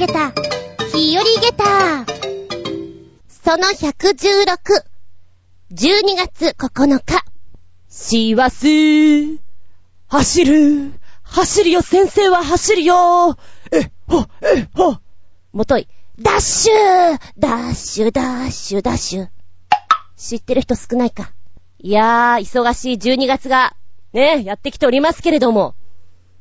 げた、日和げた。その116、12月9日。しわすー。走る。走るよ、先生は走るよ。え、ほ、え、ほ。もとい、ダッシュダッシュ、ダッシュ、ダッシュ。知ってる人少ないか。いやー、忙しい12月が、ね、やってきておりますけれども。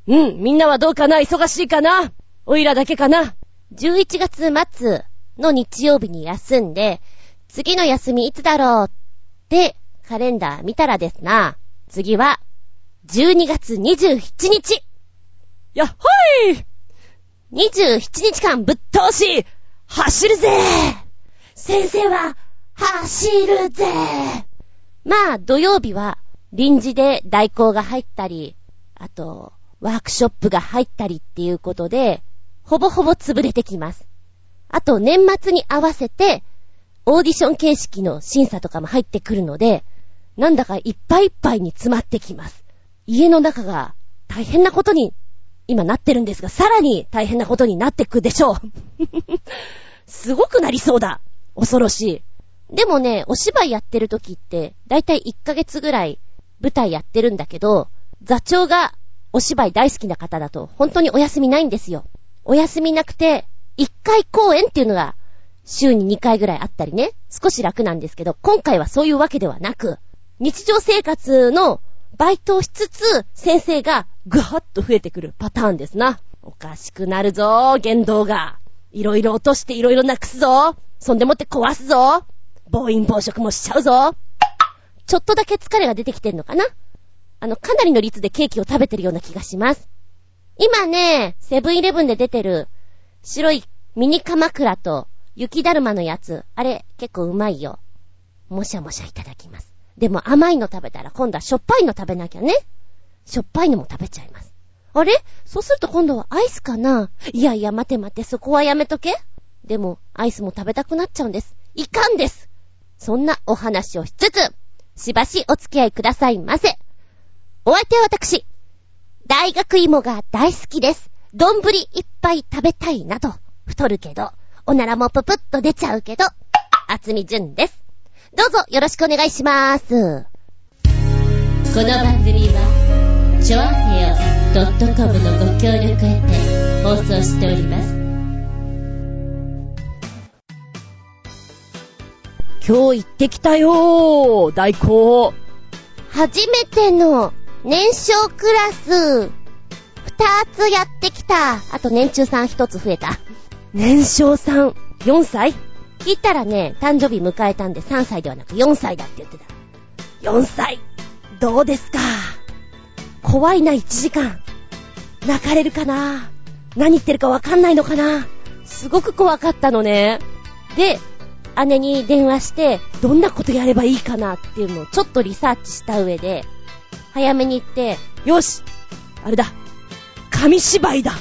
うん、みんなはどうかな？忙しいかな？おいらだけかな？?11 月末の日曜日に休んで、次の休みいつだろうってカレンダー見たらですな。次は、12月27日やっほい !27 日間ぶっ通し、走るぜ先生は、走るぜまあ、土曜日は、臨時で代行が入ったり、あと、ワークショップが入ったりっていうことで、ほぼほぼ潰れてきます。あと、年末に合わせて、オーディション形式の審査とかも入ってくるので、なんだかいっぱいいっぱいに詰まってきます。家の中が大変なことに今なってるんですが、さらに大変なことになってくでしょう。すごくなりそうだ。恐ろしい。でもね、お芝居やってる時って、だいたい1ヶ月ぐらい舞台やってるんだけど、座長がお芝居大好きな方だと、本当にお休みないんですよ。お休みなくて、1回公演っていうのが、週に2回ぐらいあったりね、少し楽なんですけど、今回はそういうわけではなく、日常生活のバイトをしつつ、先生がぐわっと増えてくるパターンですな。おかしくなるぞ、言動が。いろいろ落としていろいろなくすぞ。そんでもって壊すぞ。暴飲暴食もしちゃうぞ。ちょっとだけ疲れが出てきてんのかなあの、かなりの率でケーキを食べてるような気がします。今ね、セブンイレブンで出てる白いミニ鎌倉と雪だるまのやつ、あれ結構うまいよ。もしゃもしゃいただきます。でも甘いの食べたら今度はしょっぱいの食べなきゃね。しょっぱいのも食べちゃいます。あれ？そうすると今度はアイスかな？いやいや待て待て、そこはやめとけ。でも、アイスも食べたくなっちゃうんです。いかんですそんなお話をしつつ、しばしお付き合いくださいませ。お相手は私、大学芋が大好きです。丼いっぱい食べたいなと、太るけど、おならもぷぷっと出ちゃうけど、厚み純です。どうぞよろしくお願いします。この番組は、ちょあへよ .com のご協力へて放送しております。今日行ってきたよー、代行。初めての年少クラス、二つやってきた。あと年中さん一つ増えた。年少さん、4歳？聞いたらね、誕生日迎えたんで3歳ではなく4歳だって言ってた。4歳、どうですか？怖いな、1時間。泣かれるかな？何言ってるかわかんないのかな？すごく怖かったのね。で、姉に電話して、どんなことやればいいかなっていうのをちょっとリサーチした上で、早めに行って、よし。あれだ。紙芝居だ。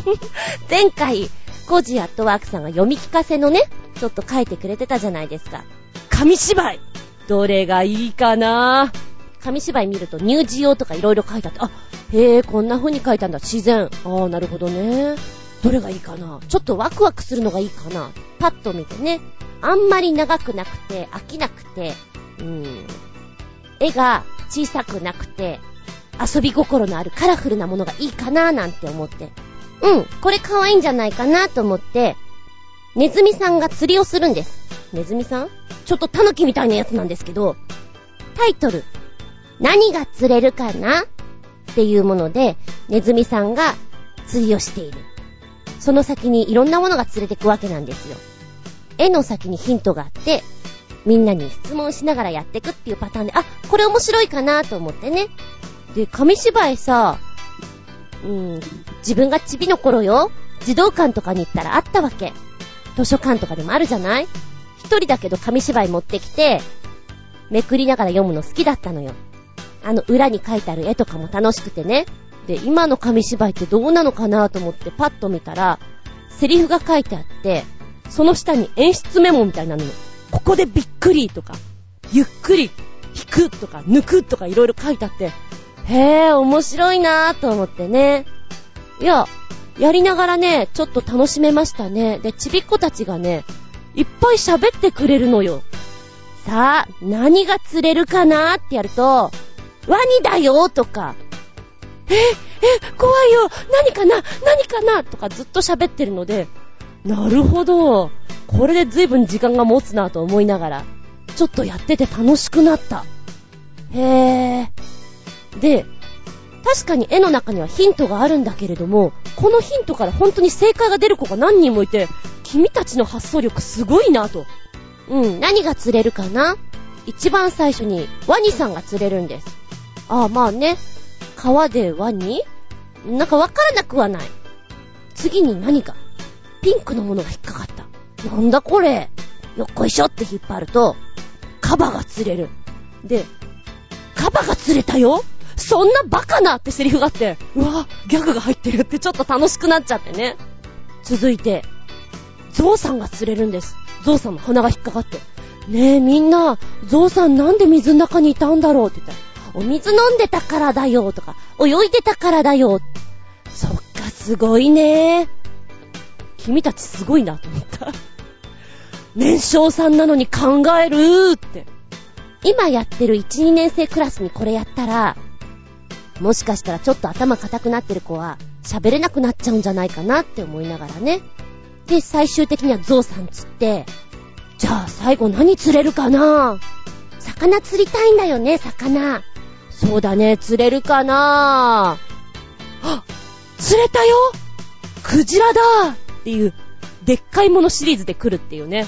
前回、コジアットワークさんが読み聞かせのね、ちょっと書いてくれてたじゃないですか。紙芝居。どれがいいかな。紙芝居見ると乳児用とか色々書いてあって、あ、へえ、こんな風に書いたんだ、自然。ああ、なるほどね。どれがいいかな。ちょっとワクワクするのがいいかな。パッと見てね。あんまり長くなくて、飽きなくて、うーん、絵が小さくなくて、遊び心のあるカラフルなものがいいかななんて思って。うん、これ可愛いんじゃないかなと思って、ネズミさんが釣りをするんです。ネズミさん？ちょっとタヌキみたいなやつなんですけど、タイトル、何が釣れるかなっていうもので、ネズミさんが釣りをしている。その先にいろんなものが釣れてくわけなんですよ。絵の先にヒントがあって、みんなに質問しながらやっていくっていうパターンで、あ、これ面白いかなと思ってね。で、紙芝居さ、うん、自分がチビの頃よ、児童館とかに行ったらあったわけ。図書館とかでもあるじゃない一人だけど紙芝居持ってきて、めくりながら読むの好きだったのよ。あの裏に書いてある絵とかも楽しくてね。で、今の紙芝居ってどうなのかなと思ってパッと見たら、セリフが書いてあって、その下に演出メモみたいなのよ。ここでびっくりとか、ゆっくり引くとか抜くとかいろいろ書いてあって、へえ、面白いなぁと思ってね。いや、やりながらね、ちょっと楽しめましたね。で、ちびっ子たちがね、いっぱい喋ってくれるのよ。さあ、何が釣れるかなーってやると、ワニだよとか、え、え、怖いよ何かな？何かな？とかずっと喋ってるので、なるほど。これで随分時間が持つなと思いながら、ちょっとやってて楽しくなった。へー。で、確かに絵の中にはヒントがあるんだけれども、このヒントから本当に正解が出る子が何人もいて、君たちの発想力すごいなと。うん、何が釣れるかな？一番最初にワニさんが釣れるんです。ああ、まあね。川でワニ？なんかわからなくはない。次に何かピンクのものが引っかかった。なんだこれよっこいしょって引っ張ると、カバが釣れる。で、カバが釣れたよそんなバカなってセリフがあって、うわ、ギャグが入ってるってちょっと楽しくなっちゃってね。続いて、ゾウさんが釣れるんです。ゾウさんの鼻が引っかかって。ねえ、みんな、ゾウさんなんで水の中にいたんだろうって言ったら、お水飲んでたからだよとか、泳いでたからだよ。そっか、すごいね。君たちすごいなと思った。年少さんなのに考えるって。今やってる1、2年生クラスにこれやったら、もしかしたらちょっと頭固くなってる子は喋れなくなっちゃうんじゃないかなって思いながらね。で、最終的にはゾウさん釣って、じゃあ最後何釣れるかな？魚釣りたいんだよね、魚。そうだね、釣れるかな？あ、釣れたよクジラだっていう、でっかいものシリーズで来るっていうね。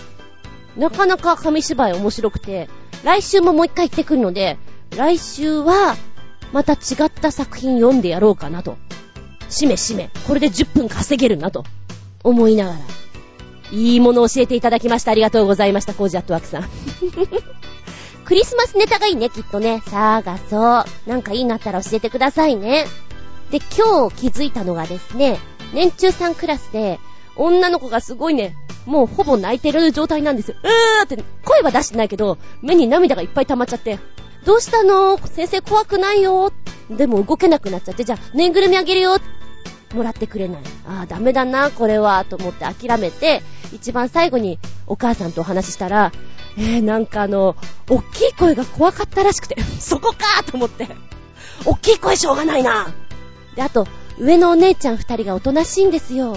なかなか紙芝居面白くて、来週ももう一回行ってくるので、来週は、また違った作品読んでやろうかなと。しめしめ。これで10分稼げるなと。思いながら。いいものを教えていただきました。ありがとうございました、コージアットワークさん。クリスマスネタがいいね、きっとね。探そう。なんかいいなったら教えてくださいね。で、今日気づいたのがですね、年中さんクラスで、女の子がすごいね、もうほぼ泣いてる状態なんですよ。うーって声は出してないけど、目に涙がいっぱい溜まっちゃって、どうしたの？先生怖くないよでも動けなくなっちゃって、じゃあ、ぬいぐるみあげるよもらってくれない。ああ、ダメだな、これは、と思って諦めて、一番最後にお母さんとお話ししたら、えー、なんかあの、おっきい声が怖かったらしくて、そこかと思って。おっきい声しょうがないな。で、あと、上のお姉ちゃん二人がおとなしいんですよ。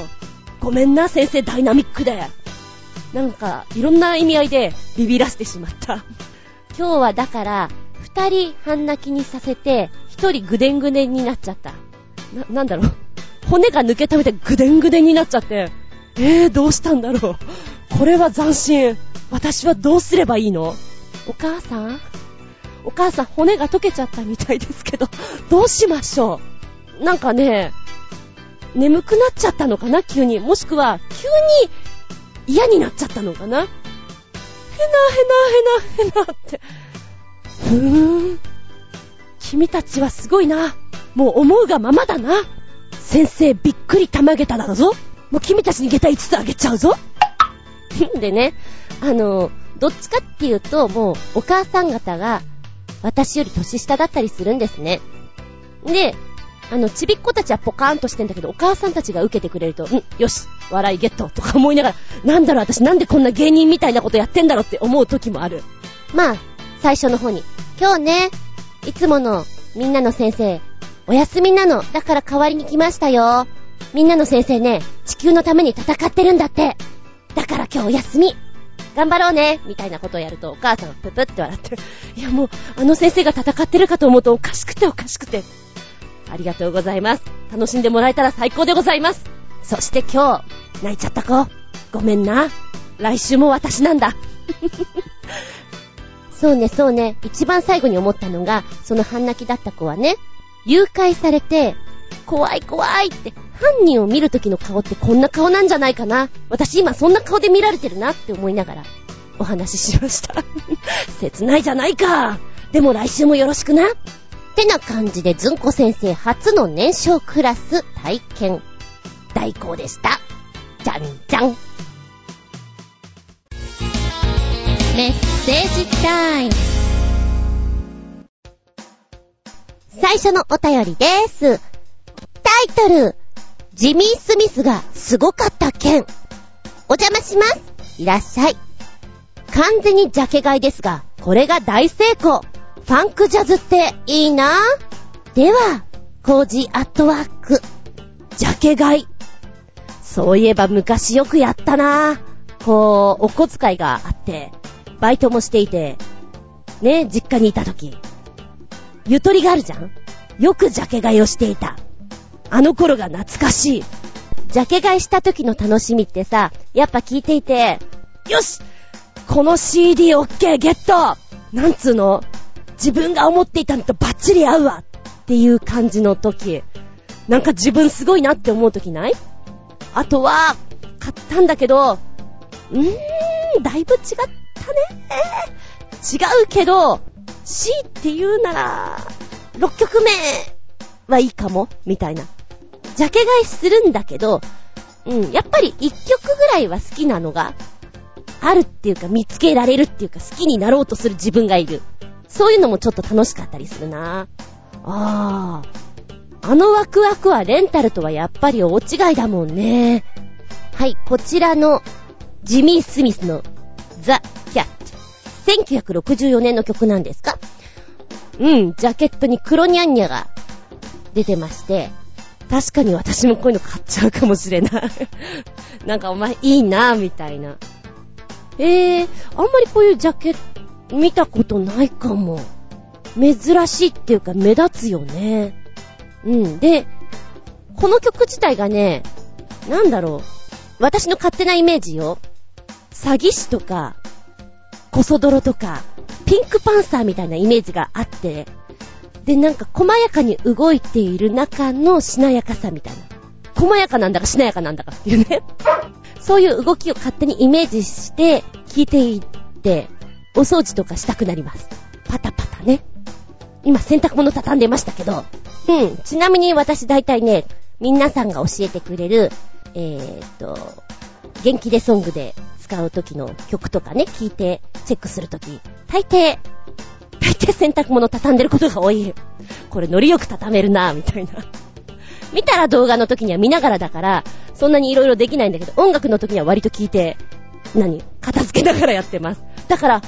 ごめんな、先生ダイナミックで。なんか、いろんな意味合いでビビらせてしまった。今日はだから、二人半泣きにさせて、一人ぐでんぐでんになっちゃった。な、なんだろう。骨が抜けたみたいぐでんぐでんになっちゃって、えー、どうしたんだろう。これは斬新。私はどうすればいいの？お母さん？お母さん骨が溶けちゃったみたいですけど、どうしましょうなんかね、眠くなっちゃったのかな？急に。もしくは、急に嫌になっちゃったのかな？へなへなへなへなって。ふーん。君たちはすごいな。もう思うがままだな。先生びっくりたまげただぞ。もう君たちに下駄5つあげちゃうぞ。でね、あの、どっちかっていうと、もう、お母さん方が、私より年下だったりするんですね。で、あの、ちびっ子たちはポカーンとしてんだけど、お母さんたちが受けてくれると、うん、よし、笑いゲットとか思いながら、なんだろう、私なんでこんな芸人みたいなことやってんだろうって思う時もある。まあ、最初の方に、今日ね、いつものみんなの先生、お休みなの。だから代わりに来ましたよ。みんなの先生ね、地球のために戦ってるんだって。だから今日お休み。頑張ろうね。みたいなことをやるとお母さんがププって笑ってる。いやもう、あの先生が戦ってるかと思うとおかしくておかしくて。ありがとうございます。楽しんでもらえたら最高でございます。そして今日、泣いちゃった子。ごめんな。来週も私なんだ。そうね、そうね。一番最後に思ったのが、その半泣きだった子はね、誘拐されて、怖い怖いって、犯人を見る時の顔ってこんな顔なんじゃないかな。私今そんな顔で見られてるなって思いながら、お話ししました。切ないじゃないか。でも来週もよろしくな。ってな感じで、ずんこ先生初の年少クラス体験、大行でした。じゃんじゃん。メッセージタイム。最初のお便りです。タイトル、ジミー・スミスがすごかった件。お邪魔します。いらっしゃい。完全にジャケ買いですが、これが大成功。ファンクジャズっていいなでは、コージアットワーク。ジャケ買い。そういえば昔よくやったなこう、お小遣いがあって、バイトもしていて、ね、実家にいた時。ゆとりがあるじゃんよくジャケ買いをしていた。あの頃が懐かしい。ジャケ買いした時の楽しみってさ、やっぱ聞いていて、よしこの CD オッケーゲットなんつうの?自分が思っていたのとバッチリ合うわっていう感じの時。なんか自分すごいなって思う時ない？あとは、買ったんだけど、うーん、だいぶ違ったね。違うけど、C って言うなら、6曲目はいいかもみたいな。ジャケ買いするんだけど、うん、やっぱり1曲ぐらいは好きなのが、あるっていうか見つけられるっていうか好きになろうとする自分がいる。そういうのもちょっと楽しかったりするな。ああ。あのワクワクはレンタルとはやっぱり大違いだもんね。はい、こちらのジミー・スミスのザ・キャット。1964年の曲なんですか？うん、ジャケットに黒ニャンニャが出てまして、確かに私もこういうの買っちゃうかもしれない。なんかお前いいなぁみたいな。えー、あんまりこういうジャケット見たことないかも。珍しいっていうか目立つよね。うん。で、この曲自体がね、なんだろう。私の勝手なイメージよ。詐欺師とか、コソ泥とか、ピンクパンサーみたいなイメージがあって、で、なんか細やかに動いている中のしなやかさみたいな。細やかなんだかしなやかなんだかっていうね。そういう動きを勝手にイメージして聞いていって、お掃除とかしたくなります。パタパタね。今洗濯物畳んでましたけど、うん。ちなみに私大体ね、皆さんが教えてくれる、えー、っと、元気でソングで使う時の曲とかね、聞いてチェックするとき、大抵、大抵洗濯物畳んでることが多い。これノリよく畳めるなみたいな。見たら動画の時には見ながらだから、そんなに色々できないんだけど、音楽の時には割と聞いて、何？片付けながらやってます。だから、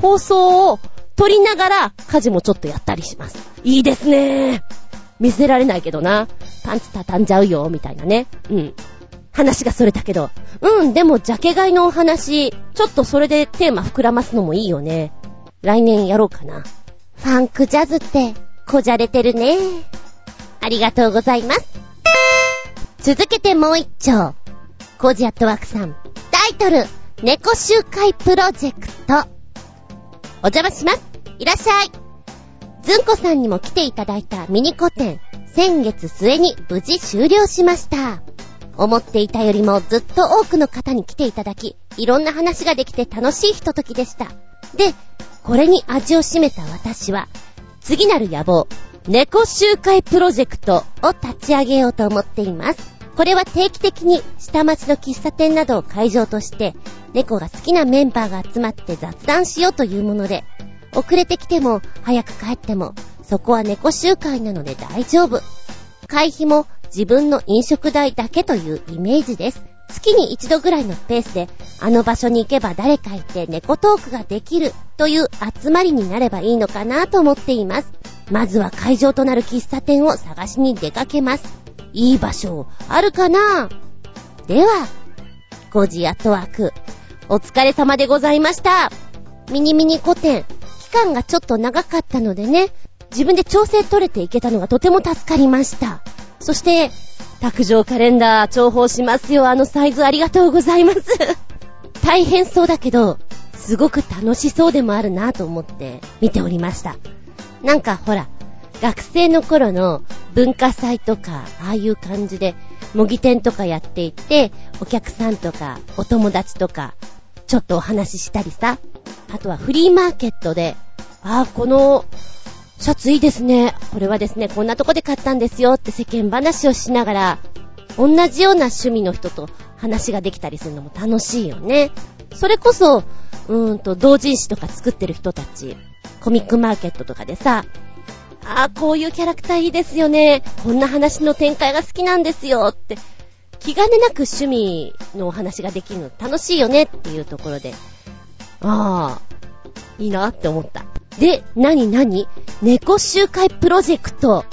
放送を撮りながら家事もちょっとやったりします。いいですね見せられないけどな。パンツ畳んじゃうよ、みたいなね。うん。話がそれたけど。うん、でも、ジャケ買いのお話、ちょっとそれでテーマ膨らますのもいいよね。来年やろうかな。ファンクジャズって、こじゃれてるね。ありがとうございます。続けてもう一丁。コージアットワークさん。タイトル、猫集会プロジェクト。お邪魔します。いらっしゃい。ずんこさんにも来ていただいたミニコ展、先月末に無事終了しました。思っていたよりもずっと多くの方に来ていただき、いろんな話ができて楽しいひとときでした。で、これに味を占めた私は、次なる野望、猫集会プロジェクトを立ち上げようと思っています。これは定期的に下町の喫茶店などを会場として、猫が好きなメンバーが集まって雑談しようというもので、遅れてきても、早く帰っても、そこは猫集会なので大丈夫。会費も自分の飲食代だけというイメージです。月に一度ぐらいのペースで、あの場所に行けば誰かいて猫トークができるという集まりになればいいのかなと思っています。まずは会場となる喫茶店を探しに出かけます。いい場所あるかな？では、5時アットワーク、お疲れ様でございました。ミニミニ古典、期間がちょっと長かったのでね、自分で調整取れていけたのがとても助かりました。そして、卓上カレンダー重宝しますよ。あのサイズありがとうございます。大変そうだけど、すごく楽しそうでもあるなと思って見ておりました。なんかほら、学生の頃の文化祭とか、ああいう感じで、模擬店とかやっていて、お客さんとか、お友達とか、ちょっとお話ししたりさ。あとはフリーマーケットで、ああ、この、シャツいいですね。これはですね、こんなとこで買ったんですよって世間話をしながら、同じような趣味の人と話ができたりするのも楽しいよね。それこそ、うーんと、同人誌とか作ってる人たち、コミックマーケットとかでさ、あー、こういうキャラクターいいですよね。こんな話の展開が好きなんですよって。気兼ねなく趣味のお話ができるの楽しいよねっていうところで。ああ、いいなって思った。で、なになに猫集会プロジェクト。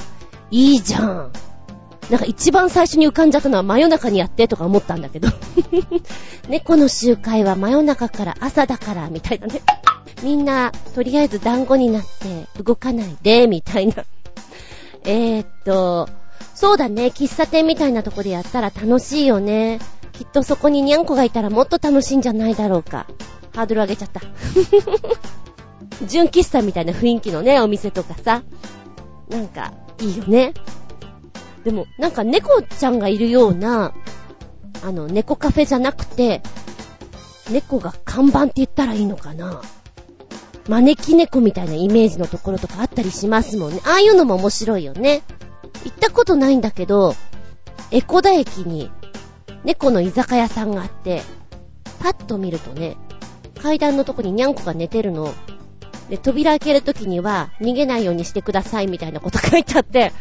いいじゃん。なんか一番最初に浮かんじゃったのは真夜中にやってとか思ったんだけど。猫の集会は真夜中から朝だから、みたいなね。みんな、とりあえず団子になって動かないで、みたいな。えーっと、そうだね、喫茶店みたいなとこでやったら楽しいよね。きっとそこににゃんこがいたらもっと楽しいんじゃないだろうか。ハードル上げちゃった。純喫茶みたいな雰囲気のね、お店とかさ。なんか、いいよね。でも、なんか猫ちゃんがいるような、あの、猫カフェじゃなくて、猫が看板って言ったらいいのかな招き猫みたいなイメージのところとかあったりしますもんね。ああいうのも面白いよね。行ったことないんだけど、エコダ駅に猫の居酒屋さんがあって、パッと見るとね、階段のとこににゃんこが寝てるの。で、扉開けるときには逃げないようにしてくださいみたいなこと書いてあって、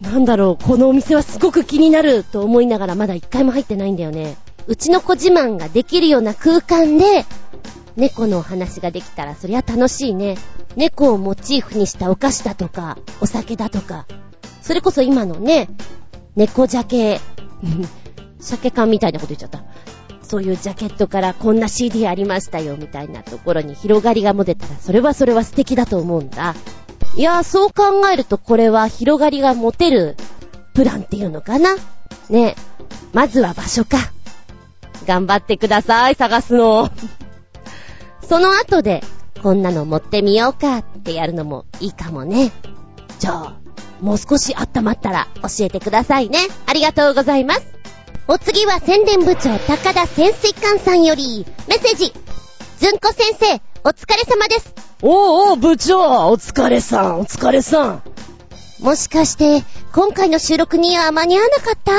なんだろう、このお店はすごく気になると思いながらまだ一回も入ってないんだよね。うちの子自慢ができるような空間で、猫のお話ができたらそりゃ楽しいね。猫をモチーフにしたお菓子だとか、お酒だとか、それこそ今のね、猫ジャケ、鮭缶みたいなこと言っちゃった。そういうジャケットからこんな CD ありましたよみたいなところに広がりが持てたら、それはそれは素敵だと思うんだ。いやー、そう考えるとこれは広がりが持てるプランっていうのかなねまずは場所か。頑張ってください、探すの。その後で、こんなの持ってみようかってやるのもいいかもね。じゃあ、もう少し温まったら教えてくださいね。ありがとうございます。お次は宣伝部長高田潜水艦さんより、メッセージ。ずんこ先生、お疲れ様です。おうおう、部長、お疲れさん、お疲れさん。もしかして、今回の収録には間に合わなかった？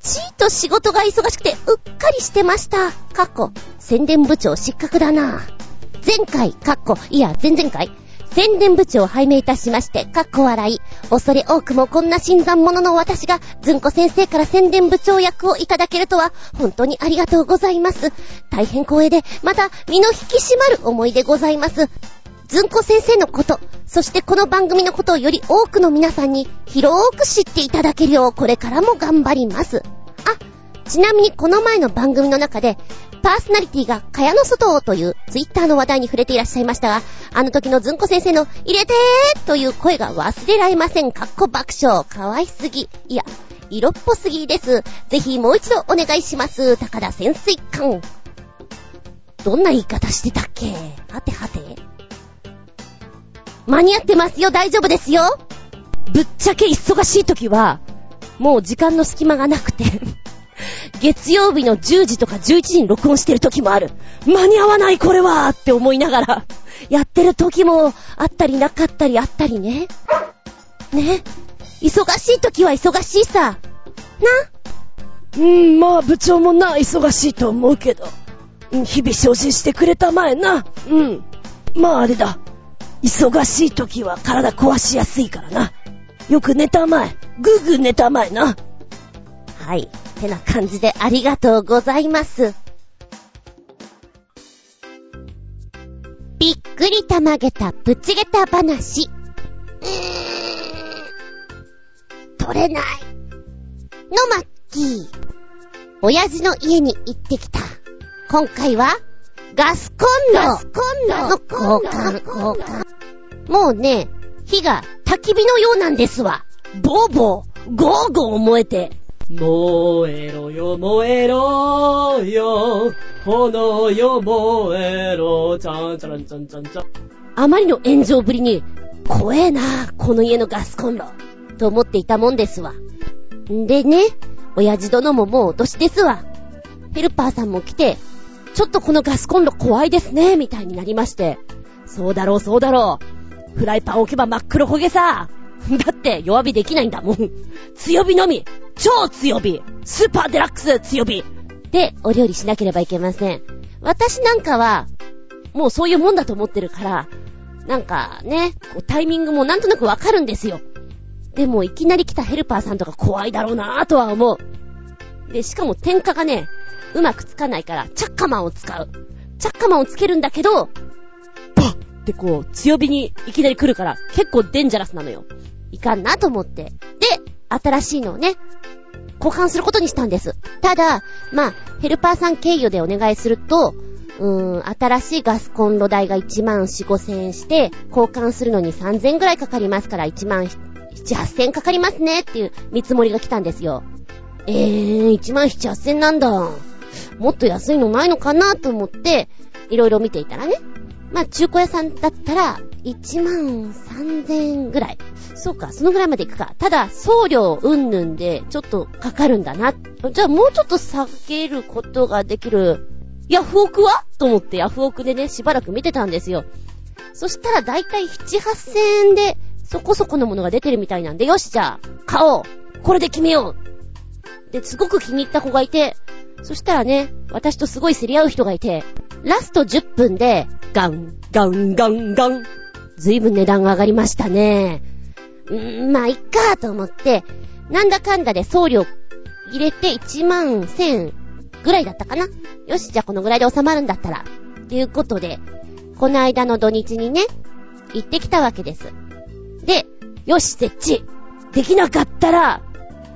ちーと仕事が忙しくてうっかりしてました。かっこ、宣伝部長失格だな。前回、かっこ、いや、前々回、宣伝部長を拝命いたしまして、かっこ笑い。恐れ多くもこんな新参者の私が、ずんこ先生から宣伝部長役をいただけるとは、本当にありがとうございます。大変光栄で、また、身の引き締まる思いでございます。ずんこ先生のこと、そしてこの番組のことをより多くの皆さんに広く知っていただけるようこれからも頑張ります。あ、ちなみにこの前の番組の中で、パーソナリティが蚊帳の外をというツイッターの話題に触れていらっしゃいましたが、あの時のずんこ先生の入れてーという声が忘れられません。かっこ爆笑。かわいすぎ。いや、色っぽすぎです。ぜひもう一度お願いします。高田潜水艦。どんな言い方してたっけ？はてはて。間に合ってますよ、大丈夫ですよぶっちゃけ忙しい時は、もう時間の隙間がなくて月曜日の10時とか11時に録音してる時もある。間に合わないこれはって思いながら、やってる時もあったりなかったりあったりね。ね。忙しい時は忙しいさ。な。うん、まあ部長もな、忙しいと思うけど。日々精進してくれたまえな。うん。まああれだ。忙しい時は体壊しやすいからな。よく寝たまえ。ぐーぐー寝たまえな。はい。てな感じでありがとうございます。びっくりたまげたぶちげた話。うーん。取れない。のまっきー。親父の家に行ってきた。今回は、ガスコンロガスコンロの交換、交換。もうね、火が焚き火のようなんですわ。ボーボー、ゴーゴー燃えて。燃えろよ、燃えろよ、炎よ、燃えろ、ちゃんちゃんちゃんちゃんちゃん。あまりの炎上ぶりに、怖えな、この家のガスコンロ。と思っていたもんですわ。んでね、親父殿ももうお年ですわ。ヘルパーさんも来て、ちょっとこのガスコンロ怖いですね、みたいになりまして。そうだろう、そうだろう。フライパン置けば真っ黒焦げさ。だって弱火できないんだもん。強火のみ。超強火。スーパーデラックス強火。で、お料理しなければいけません。私なんかは、もうそういうもんだと思ってるから、なんかね、こうタイミングもなんとなくわかるんですよ。でもいきなり来たヘルパーさんとか怖いだろうなぁとは思う。で、しかも点火がね、うまくつかないから、チャッカマンを使う。チャッカマンをつけるんだけど、パッってこう、強火にいきなり来るから、結構デンジャラスなのよ。いかんなと思って。で、新しいのをね、交換することにしたんです。ただ、まあ、ヘルパーさん経由でお願いすると、うーん、新しいガスコンロ代が1万4、5千円して、交換するのに3千ぐらいかかりますから1万7、8千円かかりますねっていう見積もりが来たんですよ。えー、1万7、8千なんだ。もっと安いのないのかなと思って、いろいろ見ていたらね。まあ、中古屋さんだったら、1万3千ぐらい。そうか、そのぐらいまで行くか。ただ、送料うんぬんで、ちょっとかかるんだな。じゃあ、もうちょっと下げることができるヤフオクは？と思ってヤフオクでね、しばらく見てたんですよ。そしたらだいたい7、8000円でそこそこのものが出てるみたいなんで、よし、じゃあ、買おうこれで決めようで、すごく気に入った子がいて、そしたらね、私とすごい競り合う人がいて、ラスト10分で、ガン、ガン、ガン、ガン。ずいぶん値段が上がりましたね。うー、まあ、いっかーと思って、なんだかんだで送料入れて1万1000ぐらいだったかな。よし、じゃあこのぐらいで収まるんだったら。っていうことで、この間の土日にね、行ってきたわけです。で、よし、設置。できなかったら、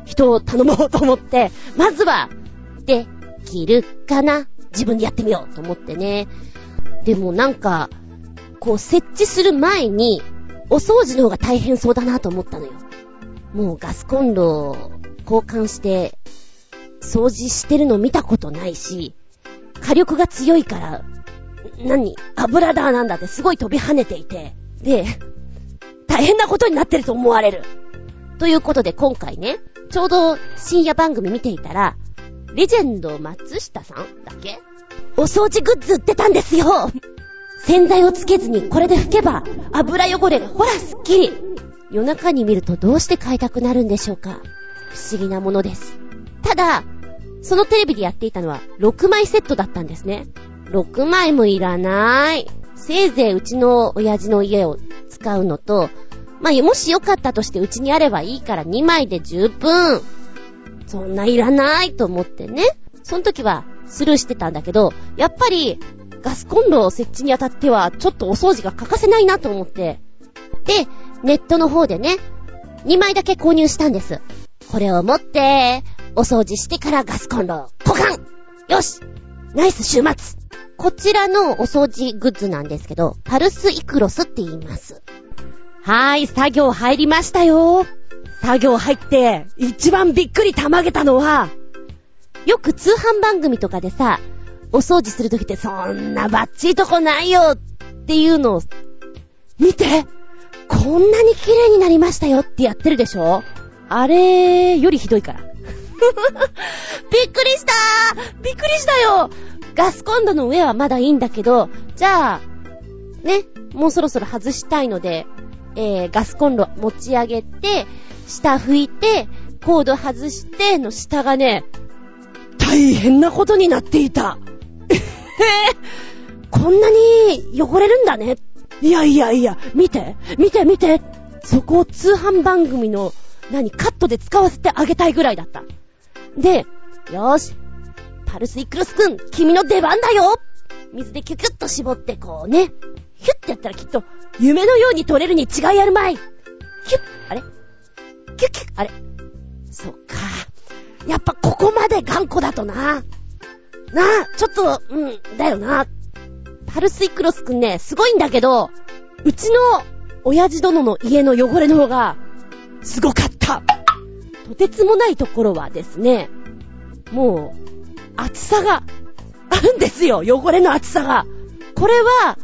人を頼もうと思って、まずは、できるかな自分でやってみようと思ってね。でもなんか、こう設置する前に、お掃除の方が大変そうだなと思ったのよ。もうガスコンロを交換して、掃除してるの見たことないし、火力が強いから、何油だなんだってすごい飛び跳ねていて、で、大変なことになってると思われる。ということで今回ね、ちょうど深夜番組見ていたら、レジェンド松下さんだけ？お掃除グッズ売ってたんですよ洗剤をつけずにこれで拭けば油汚れがほらすっきり夜中に見るとどうして買いたくなるんでしょうか不思議なものです。ただ、そのテレビでやっていたのは6枚セットだったんですね。6枚もいらない。せいぜいうちの親父の家を使うのと、まあ、もしよかったとしてうちにあればいいから2枚で十分。そんないらないと思ってね。その時はスルーしてたんだけど、やっぱりガスコンロを設置にあたってはちょっとお掃除が欠かせないなと思って。で、ネットの方でね、2枚だけ購入したんです。これを持って、お掃除してからガスコンロ交換よしナイス週末こちらのお掃除グッズなんですけど、パルスイクロスって言います。はーい、作業入りましたよ。作業入って、一番びっくりたまげたのは、よく通販番組とかでさ、お掃除するときってそんなバッチリとこないよっていうのを、見てこんなに綺麗になりましたよってやってるでしょ？あれよりひどいから。びっくりした！びっくりしたよ！ガスコンロの上はまだいいんだけど、じゃあ、ね、もうそろそろ外したいので、えー、ガスコンロ持ち上げて、下拭いて、コード外しての下がね、大変なことになっていた。えへこんなに汚れるんだね。いやいやいや、見て、見て見て。そこを通販番組の、何、カットで使わせてあげたいぐらいだった。で、よし。パルスイクロスくん、君の出番だよ水でキュキュッと絞ってこうね、ヒュッてやったらきっと夢のように取れるに違いあるまいキュッあれ？キュッキュッあれ？そっか。やっぱここまで頑固だとな。なあ、ちょっと、うん、だよな。パルスイクロスくんね、すごいんだけど、うちの親父殿の家の汚れの方が、すごかった。とてつもないところはですね、もう、厚さがあるんですよ。汚れの厚さが。これは、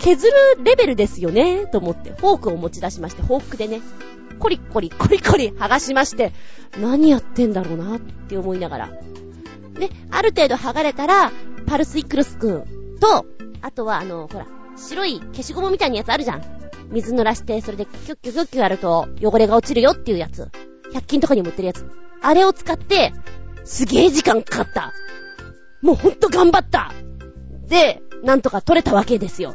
削るレベルですよね、と思って、フォークを持ち出しまして、フォークでね、コリコリコリコリ剥がしまして、何やってんだろうなって思いながら。で、ある程度剥がれたら、パルスイクルスくんと、あとはあの、ほら、白い消しゴムみたいなやつあるじゃん。水濡らして、それでキュッキュキュッキュやると汚れが落ちるよっていうやつ。100均とかにも売ってるやつ。あれを使って、すげえ時間かかった。もうほんと頑張った。で、なんとか取れたわけですよ。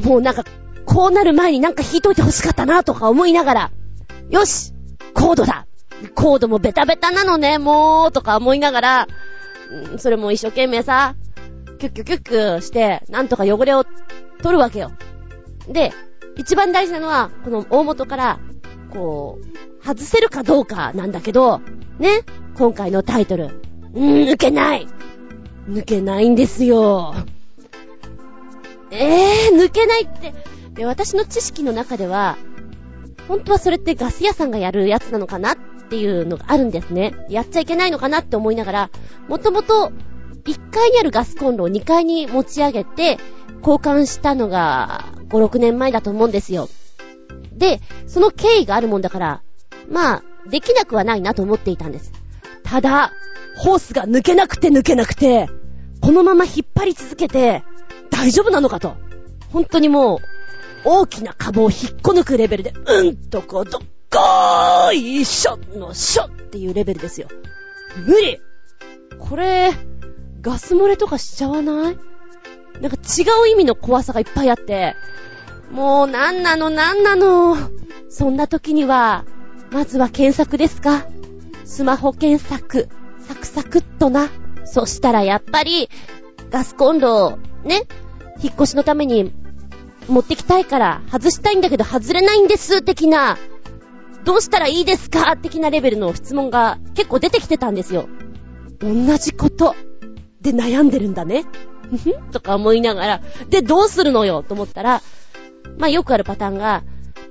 もうなんか、こうなる前になんか引いといて欲しかったなとか思いながら、よしコードだコードもベタベタなのね、もうとか思いながら、それも一生懸命さ、キュッキュキュッキュして、なんとか汚れを取るわけよ。で、一番大事なのは、この大元から、こう、外せるかどうかなんだけど、ね、今回のタイトル。抜けない抜けないんですよ。えー、抜けないって。で、私の知識の中では、本当はそれってガス屋さんがやるやつなのかなっていうのがあるんですね。やっちゃいけないのかなって思いながら、もともと1階にあるガスコンロを2階に持ち上げて、交換したのが5、6年前だと思うんですよ。で、その経緯があるもんだから、まあ、できなくはないなと思っていたんです。ただ、ホースが抜けなくて抜けなくて、このまま引っ張り続けて、大丈夫なのかと。本当にもう、大きな株を引っこ抜くレベルで、うんとこう、どっこーいしょのしょっていうレベルですよ。無理これ、ガス漏れとかしちゃわない？なんか違う意味の怖さがいっぱいあって、もうなんなのなんなの。そんな時には、まずは検索ですか？スマホ検索。サクサクっとな。そしたらやっぱり、ガスコンロをね、引っ越しのために持ってきたいから外したいんだけど外れないんです、的な、どうしたらいいですか？的なレベルの質問が結構出てきてたんですよ。同じことで悩んでるんだね。とか思いながら、で、どうするのよ？と思ったら、まあよくあるパターンが、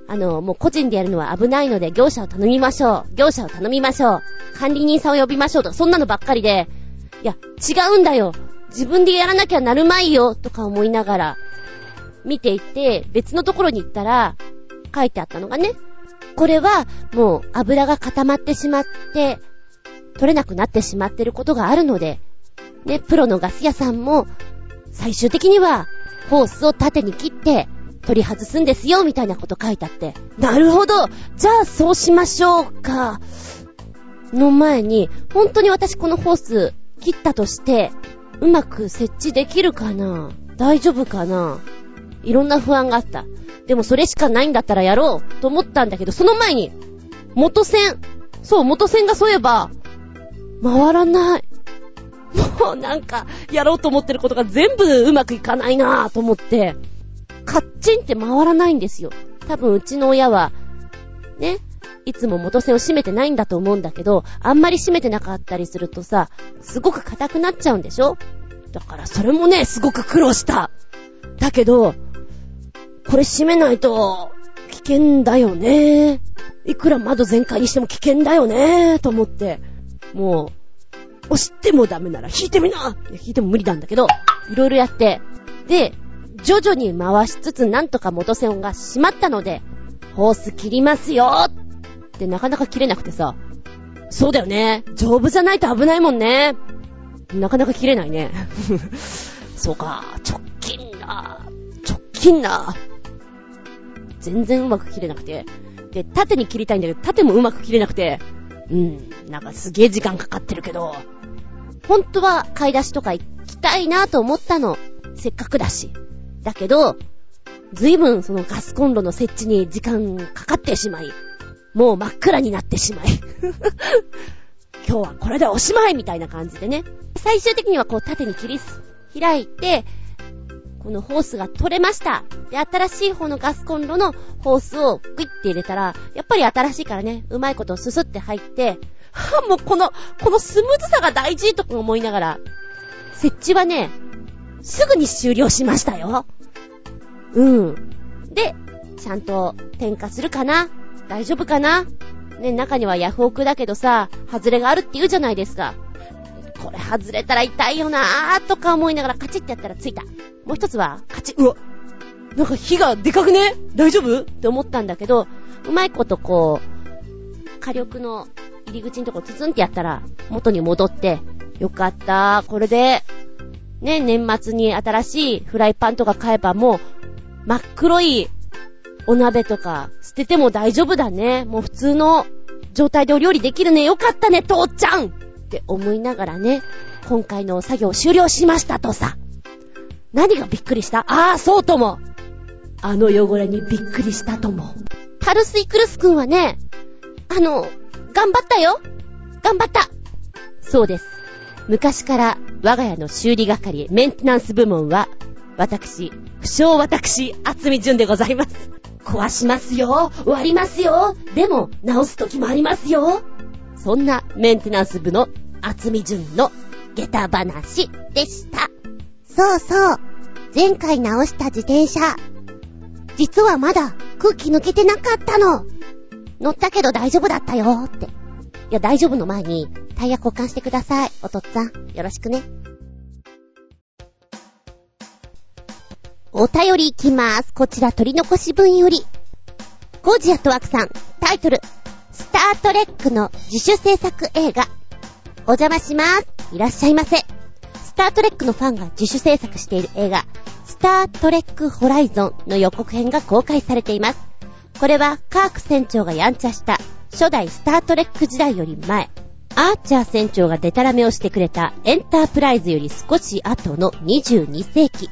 あの、もう個人でやるのは危ないので業者を頼みましょう。業者を頼みましょう。管理人さんを呼びましょうとか、そんなのばっかりで、いや、違うんだよ。自分でやらなきゃなるまいよ。とか思いながら、見ていて、別のところに行ったら、書いてあったのがね、これはもう油が固まってしまって、取れなくなってしまってることがあるので、ね、プロのガス屋さんも、最終的には、ホースを縦に切って、取り外すんですよ、みたいなこと書いてあって。なるほどじゃあそうしましょうか。の前に、本当に私このホース切ったとして、うまく設置できるかな？大丈夫かな？いろんな不安があった。でもそれしかないんだったらやろうと思ったんだけど、その前に、元線。そう、元線がそういえば、回らない。もうなんか、やろうと思ってることが全部うまくいかないなぁと思って、カッチンって回らないんですよ。多分うちの親は、ね、いつも元線を閉めてないんだと思うんだけど、あんまり閉めてなかったりするとさ、すごく硬くなっちゃうんでしょ？だからそれもね、すごく苦労した。だけど、これ閉めないと、危険だよね。いくら窓全開にしても危険だよね。と思って、もう、押してもダメなら引いてみない引いても無理なんだけど、いろいろやって、で、徐々に回しつつなんとか元線が閉まったので、ホース切りますよってなかなか切れなくてさ、そうだよね。丈夫じゃないと危ないもんね。なかなか切れないね。そうか、直近な。直近な。全然うまく切れなくて。で、縦に切りたいんだけど、縦もうまく切れなくて。うん、なんかすげえ時間かかってるけど。本当は買い出しとか行きたいなと思ったの。せっかくだし。だけど、ずいぶんそのガスコンロの設置に時間かかってしまい、もう真っ暗になってしまい。今日はこれでおしまいみたいな感じでね。最終的にはこう縦に切りす開いて、このホースが取れました。で、新しい方のガスコンロのホースをグイって入れたら、やっぱり新しいからね、うまいことススって入って、はぁ、もうこの、このスムーズさが大事とか思いながら、設置はね、すぐに終了しましたよ。うん。で、ちゃんと点火するかな大丈夫かな？ね、中にはヤフオクだけどさ、外れがあるって言うじゃないですか。これ外れたら痛いよなーとか思いながらカチってやったらついた。もう一つは、カチッ、うわ、なんか火がでかくね？大丈夫？って思ったんだけど、うまいことこう、火力の入り口のとこツツンってやったら、元に戻って、よかった。これで、ね、年末に新しいフライパンとか買えばもう、真っ黒いお鍋とか捨てても大丈夫だね。もう普通の状態でお料理できるね。よかったね、父ちゃんって思いながらね、今回の作業終了しましたとさ。何がびっくりした？ああ、そうとも。あの汚れにびっくりしたとも。パルスイクルス君はね、あの、頑張ったよ頑張ったそうです。昔から我が家の修理係、メンテナンス部門は、私、不詳私、厚み順でございます。壊しますよ割りますよでも、直す時もありますよそんなメンテナンス部の厚み順の下駄話でした。そうそう。前回直した自転車。実はまだ空気抜けてなかったの。乗ったけど大丈夫だったよって。いや、大丈夫の前にタイヤ交換してください。おとっつぁん。よろしくね。お便りいきます。こちら取り残し分より。コージアットワークさん。タイトル。スタートレックの自主制作映画。お邪魔します。いらっしゃいませ。スタートレックのファンが自主制作している映画、スタートレックホライゾンの予告編が公開されています。これはカーク船長がやんちゃした初代スタートレック時代より前、アーチャー船長がデタラメをしてくれたエンタープライズより少し後の22世紀。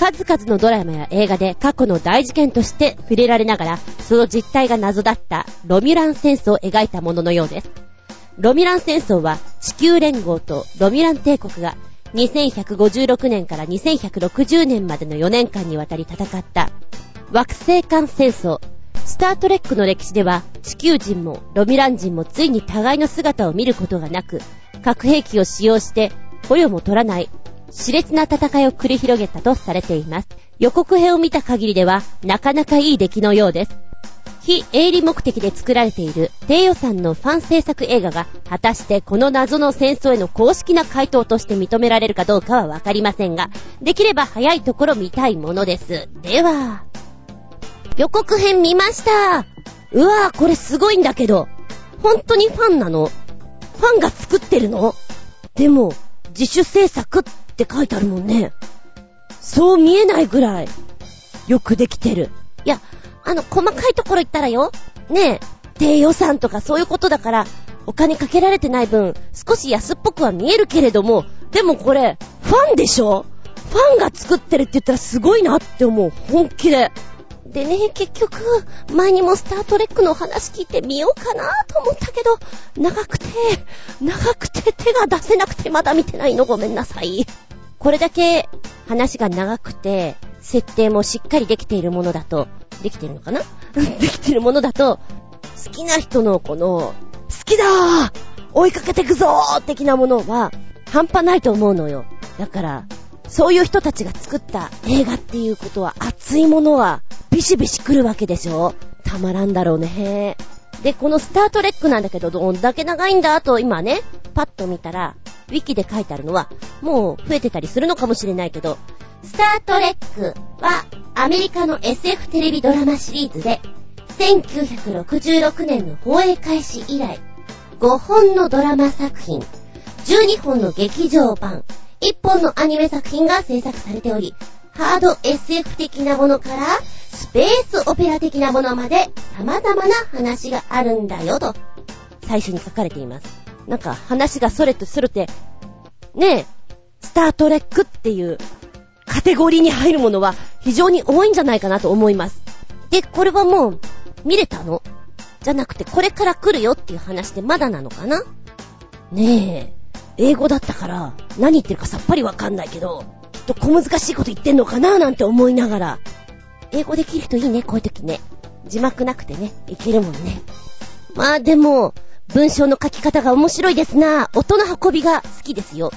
数々のドラマや映画で過去の大事件として触れられながら、その実態が謎だったロミュラン戦争を描いたもののようです。ロミュラン戦争は地球連合とロミュラン帝国が2156年から2160年までの4年間にわたり戦った惑星間戦争。スタートレックの歴史では地球人もロミュラン人もついに互いの姿を見ることがなく、核兵器を使用して捕虜も取らない熾烈な戦いを繰り広げたとされています。予告編を見た限りではなかなかいい出来のようです。非営利目的で作られている低予算のファン制作映画が果たしてこの謎の戦争への公式な回答として認められるかどうかはわかりませんが、できれば早いところ見たいものです。では、予告編見ましたうわぁ、これすごいんだけど、本当にファンなの？ファンが作ってるの？でも、自主制作っって書いてあるもんね。そう見えないぐらい、よくできてる。いや、あの、細かいところ言ったらよ、ねえ、低予算とかそういうことだから、お金かけられてない分、少し安っぽくは見えるけれども、でもこれ、ファンでしょ？ファンが作ってるって言ったらすごいなって思う。本気で。でね、結局、前にもスタートレックの話聞いてみようかなと思ったけど、長くて、長くて手が出せなくてまだ見てないのごめんなさい。これだけ話が長くて、設定もしっかりできているものだと、できてるのかな？できてるものだと、好きな人のこの、好きだー追いかけてくぞー的なものは、半端ないと思うのよ。だから、そういう人たちが作った映画っていうことは、熱いものは、ビシビシ来るわけでしょ？たまらんだろうね。で、このスタートレックなんだけど、どんだけ長いんだと、今ね、パッと見たら、ウィキで書いてあるのは、もう増えてたりするのかもしれないけど、スタートレックはアメリカの SF テレビドラマシリーズで、1966年の放映開始以来、5本のドラマ作品、12本の劇場版、1本のアニメ作品が制作されており、ハード SF 的なものから、スペースオペラ的なものまで様々な話があるんだよと、最初に書かれています。なんか話がそれとするて、ねえ、スタートレックっていうカテゴリーに入るものは非常に多いんじゃないかなと思います。で、これはもう見れたの？じゃなくてこれから来るよっていう話でまだなのかな？ねえ、英語だったから何言ってるかさっぱりわかんないけど、と小難しいこと言ってんのかななんて思いながら、英語できる人いいね、こういう時ね。字幕なくてね、いけるもんね。まあでも、文章の書き方が面白いですな音の運びが好きですよ。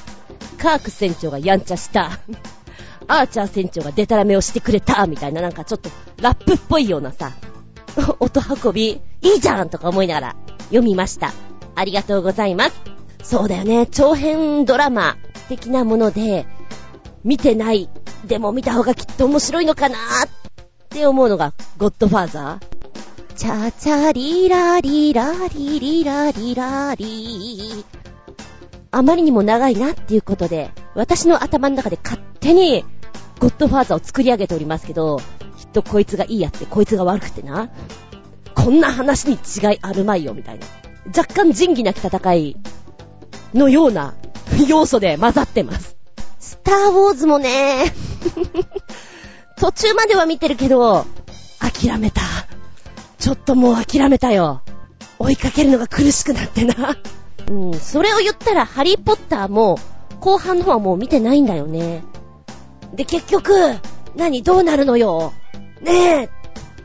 カーク船長がやんちゃした。アーチャー船長がデタラメをしてくれた、みたいななんかちょっとラップっぽいようなさ、音運び、いいじゃんとか思いながら読みました。ありがとうございます。そうだよね、長編ドラマ的なもので、見てない、でも見た方がきっと面白いのかなって思うのが、ゴッドファーザー。チャチャリラリラリリラリラリあまりにも長いなっていうことで、私の頭の中で勝手にゴッドファーザーを作り上げておりますけど、きっとこいつがいいやってこいつが悪くてな。こんな話に違いあるまいよ、みたいな。若干仁義なき戦いのような要素で混ざってます。スターウォーズもね、途中までは見てるけど、諦めた。ちょっともう諦めたよ。追いかけるのが苦しくなってな。うん、それを言ったら、ハリーポッターも、後半の方はもう見てないんだよね。で、結局、何どうなるのよ。ねえ、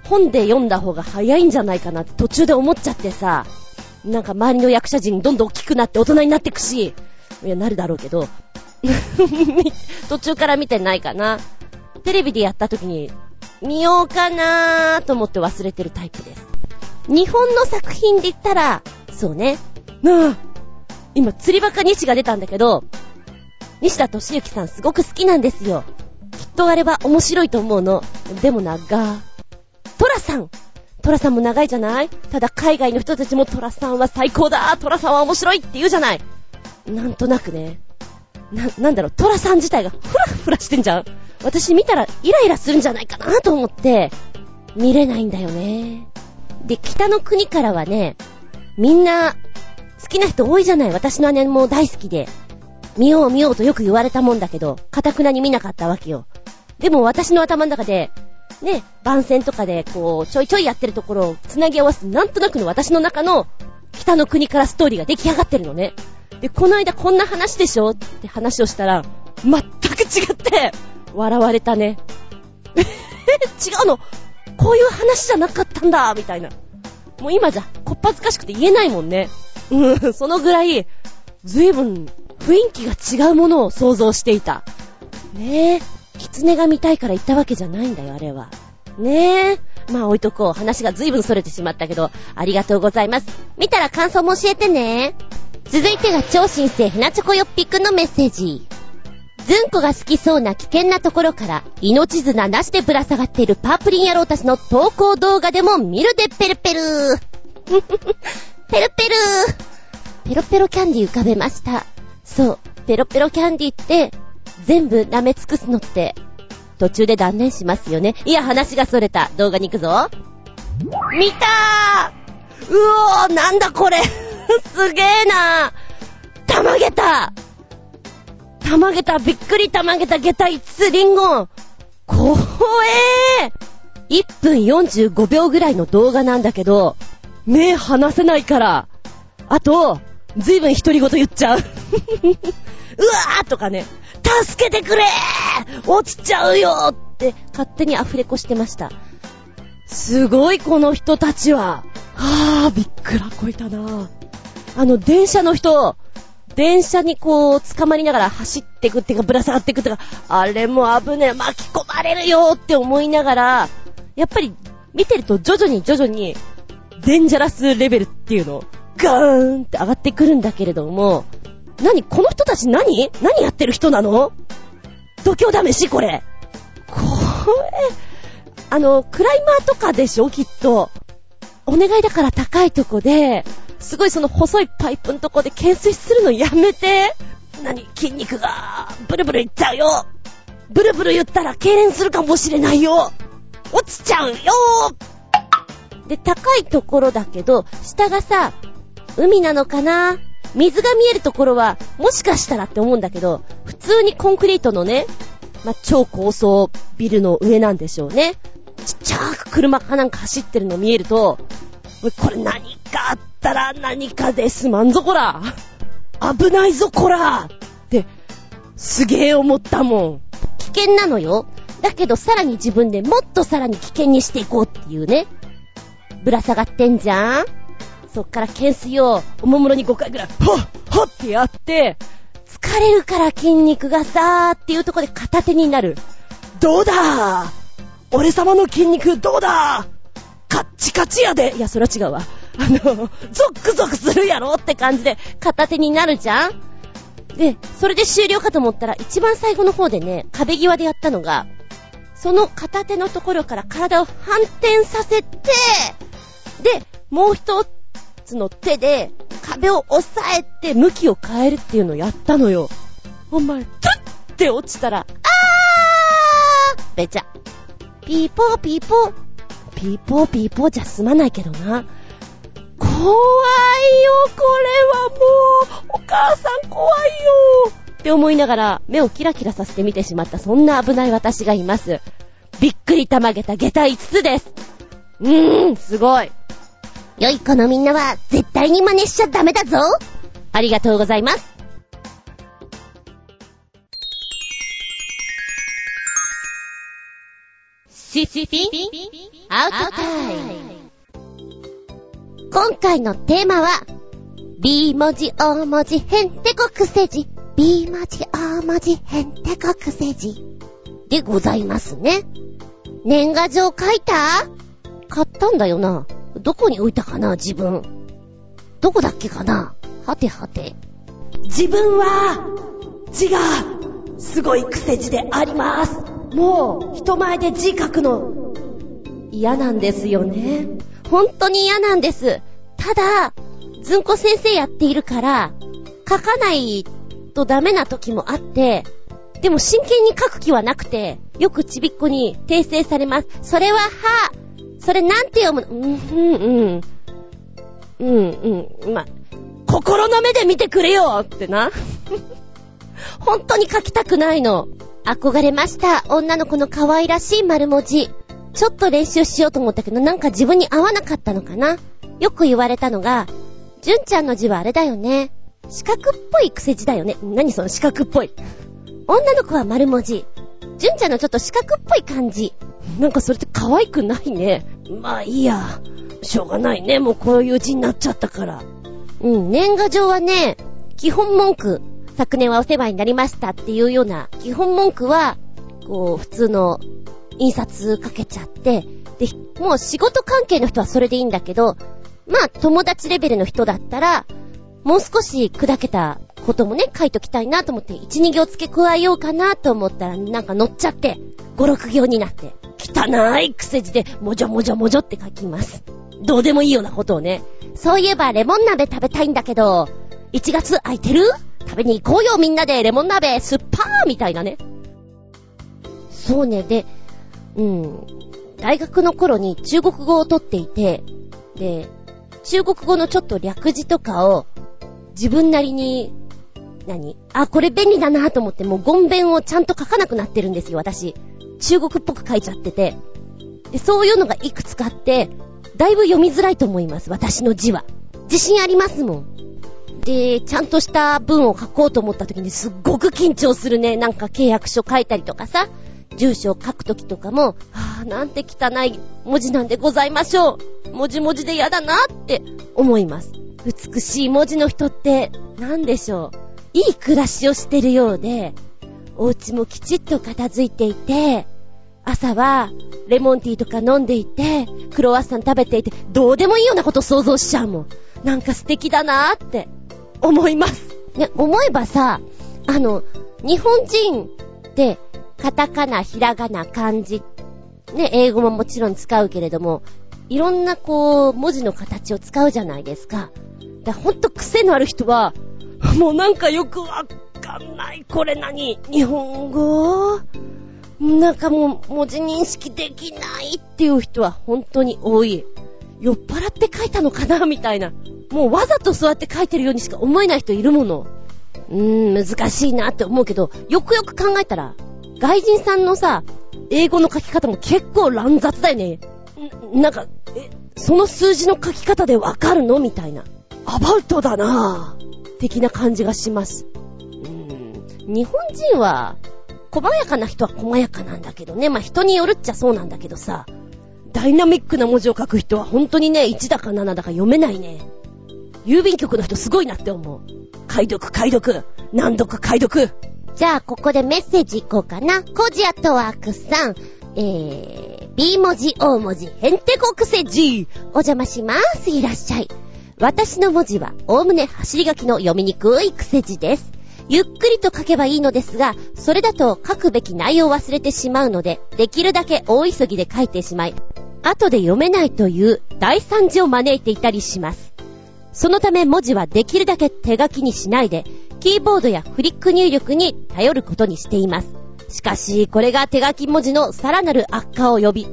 本で読んだ方が早いんじゃないかなって途中で思っちゃってさ、なんか周りの役者陣どんどん大きくなって大人になってくし、いや、なるだろうけど、途中から見てないかな。テレビでやった時に、見ようかなーと思って忘れてるタイプです。日本の作品で言ったら、そうね。なあ、今、釣りバカ西が出たんだけど、西田敏行さんすごく好きなんですよ。きっとあれは面白いと思うの。でも長。トラさんトラさんも長いじゃないただ海外の人たちもトラさんは最高だトラさんは面白いって言うじゃないなんとなくね。な、なんだろう、トラさん自体がフラフラしてんじゃん私見たらイライラするんじゃないかなと思って、見れないんだよね。で、北の国からはね、みんな、好きな人多いじゃない私の姉も大好きで。見よう見ようとよく言われたもんだけど、かたくなに見なかったわけよ。でも私の頭の中で、ね、番宣とかで、こう、ちょいちょいやってるところを繋ぎ合わせて、なんとなくの私の中の、北の国からストーリーが出来上がってるのね。で、この間こんな話でしょ？って話をしたら、全く違って、笑われたね。え違うの？こういう話じゃなかったんだみたいな。もう今じゃ、こっぱずかしくて言えないもんね。うん、そのぐらい、ずいぶん雰囲気が違うものを想像していた。ねえ、狐が見たいから言ったわけじゃないんだよ、あれは。ねえ。まあ置いとこう。話がずいぶん逸れてしまったけど、ありがとうございます。見たら感想も教えてね。続いてが超新星ひなチョコよっぴくんのメッセージ。ずんこが好きそうな危険なところから、命綱なしでぶら下がっているパープリン野郎たちの投稿動画でも見るでペルペル ペルペルペロペロキャンディ浮かべました。そう、ペロペロキャンディって、全部舐め尽くすのって、途中で断念しますよね。いや、話がそれた。動画に行くぞ。見たーうおー、なんだこれ すげーなたまげたたまげたびっくりたまげた下駄5つリンゴ怖えー !1 分45秒ぐらいの動画なんだけど、目離せないから。あと、ずいぶん独り言言っちゃう。うわーとかね、助けてくれー落ちちゃうよって勝手に溢れこしてました。すごいこの人たちは。はぁ、びっくらこいたなあの、電車の人、電車にこう、捕まりながら走ってくっていうか、ぶら下がってくっていうか、あれも危ねえ、巻き込まれるよって思いながら、やっぱり、見てると徐々に徐々に、デンジャラスレベルっていうの、ガーンって上がってくるんだけれども、何この人たち何？何やってる人なの？度胸試しこれ。これ、あの、クライマーとかでしょきっと。お願いだから高いとこで、すごいその細いパイプのとこで懸垂するのやめて。何筋肉が、ブルブルいっちゃうよ。ブルブル言ったら痙攣するかもしれないよ。落ちちゃうよで、高いところだけど、下がさ、海なのかな？水が見えるところは、もしかしたらって思うんだけど、普通にコンクリートのね、まあ、超高層ビルの上なんでしょうね。ちっちゃく車かなんか走ってるの見えると、これ何かあったら何かですまんぞこら危ないぞこらって、すげえ思ったもん。危険なのよ。だけどさらに自分でもっとさらに危険にしていこうっていうね。ぶら下がってんじゃんそっから懸垂をおもむろに5回ぐらい、はっはっってやって、疲れるから筋肉がさーっていうとこで片手になる。どうだ？俺様の筋肉どうだ？カッチカチやでいや、それは違うわ。あの、ゾックゾクするやろって感じで片手になるじゃん？で、それで終了かと思ったら、一番最後の方でね、壁際でやったのが、その片手のところから体を反転させて、で、もう一つの手で壁を押さえて向きを変えるっていうのをやったのよ。お前、トゥッって落ちたら、あーべちゃ。ピーポーピーポー。ピーポーピーポーじゃ済まないけどな。怖いよ、これはもう。お母さん怖いよ。って思いながら目をキラキラさせて見てしまったそんな危ない私がいます。びっくりたまげた下駄5つです。うーん、すごい。良い子のみんなは絶対に真似しちゃダメだぞ。ありがとうございます。シシピアウトタイム。今回のテーマは、B 文字、O 文字、へんてこくせ字。B 文字、O 文字、へんてこくせ字。でございますね。年賀状書いた？買ったんだよな。どこに置いたかな、自分。どこだっけかなはてはて。自分は、字が、すごい癖字であります。もう、人前で字書くの、嫌なんですよね。本当に嫌なんです。ただ、ずんこ先生やっているから、書かないとダメな時もあって、でも真剣に書く気はなくて、よくちびっこに訂正されます。それは、は、それなんて読むの？うん、うん、うん。うん、うん。ま、心の目で見てくれよってな。本当に書きたくないの。憧れました。女の子の可愛らしい丸文字。ちょっと練習しようと思ったけど、なんか自分に合わなかったのかな。よく言われたのが、純ちゃんの字はあれだよね。四角っぽい癖字だよね。何その四角っぽい。女の子は丸文字。純ちゃんのちょっと四角っぽい感じ。なんかそれって可愛くないね。まあいいや。しょうがないね。もうこういう字になっちゃったから。うん、年賀状はね、基本文句、昨年はお世話になりましたっていうような基本文句は、こう、普通の印刷かけちゃって、で、もう仕事関係の人はそれでいいんだけど、まあ友達レベルの人だったら、もう少し砕けたこともね、書いときたいなと思って、1、2行付け加えようかなと思ったら、なんか乗っちゃって、5、6行になって、汚い癖字で、もじょもじょもじょって書きます。どうでもいいようなことをね。そういえばレモン鍋食べたいんだけど、1月空いてる？食べに行こうよみんなでレモン鍋スッパーみたいなね。そうね、で、うん、大学の頃に中国語を取っていて、で、中国語のちょっと略字とかを自分なりに、何？あ、これ便利だなと思ってもうゴンベンをちゃんと書かなくなってるんですよ、私。中国っぽく書いちゃってて。で、そういうのがいくつかあって、だいぶ読みづらいと思います、私の字は。自信ありますもん。で、ちゃんとした文を書こうと思った時にすっごく緊張するね。なんか契約書書いたりとかさ、住所を書く時とかも、はぁ、なんて汚い文字なんでございましょう。文字文字で嫌だなって思います。美しい文字の人って、なんでしょう。いい暮らしをしてるようで、お家もきちっと片付いていて、朝はレモンティーとか飲んでいて、クロワッサン食べていて、どうでもいいようなこと想像しちゃうもん。なんか素敵だなーって思います。ね、思えばさ、あの、日本人って、カタカナ、ひらがな、漢字、ね、英語ももちろん使うけれども、いろんなこう、文字の形を使うじゃないですか。だほんと癖のある人は、もうなんかよくわかんない。これ何？日本語？なんかもう文字認識できないっていう人は本当に多い。酔っ払って書いたのかなみたいな。もうわざとそうやって書いてるようにしか思えない人いるもの。うーん、難しいなって思うけど、よくよく考えたら、外人さんのさ、英語の書き方も結構乱雑だよね。んなんか、え、その数字の書き方でわかるの？みたいな。アバウトだなぁ。的な感じがします。うーん、日本人は、細やかな人は細やかなんだけどね。まあ、人によるっちゃそうなんだけどさ。ダイナミックな文字を書く人は本当にね、1だか7だか読めないね。郵便局の人すごいなって思う。解読解読。難読解読。じゃあ、ここでメッセージいこうかな。コジアとワークさん、えー、B 文字、O 文字、へんてこ癖字。お邪魔します。いらっしゃい。私の文字は、おおむね走り書きの読みにくい癖字です。ゆっくりと書けばいいのですが、それだと書くべき内容を忘れてしまうので、できるだけ大急ぎで書いてしまい、後で読めないという大惨事を招いていたりします。そのため文字はできるだけ手書きにしないで、キーボードやフリック入力に頼ることにしています。しかし、これが手書き文字のさらなる悪化を呼び、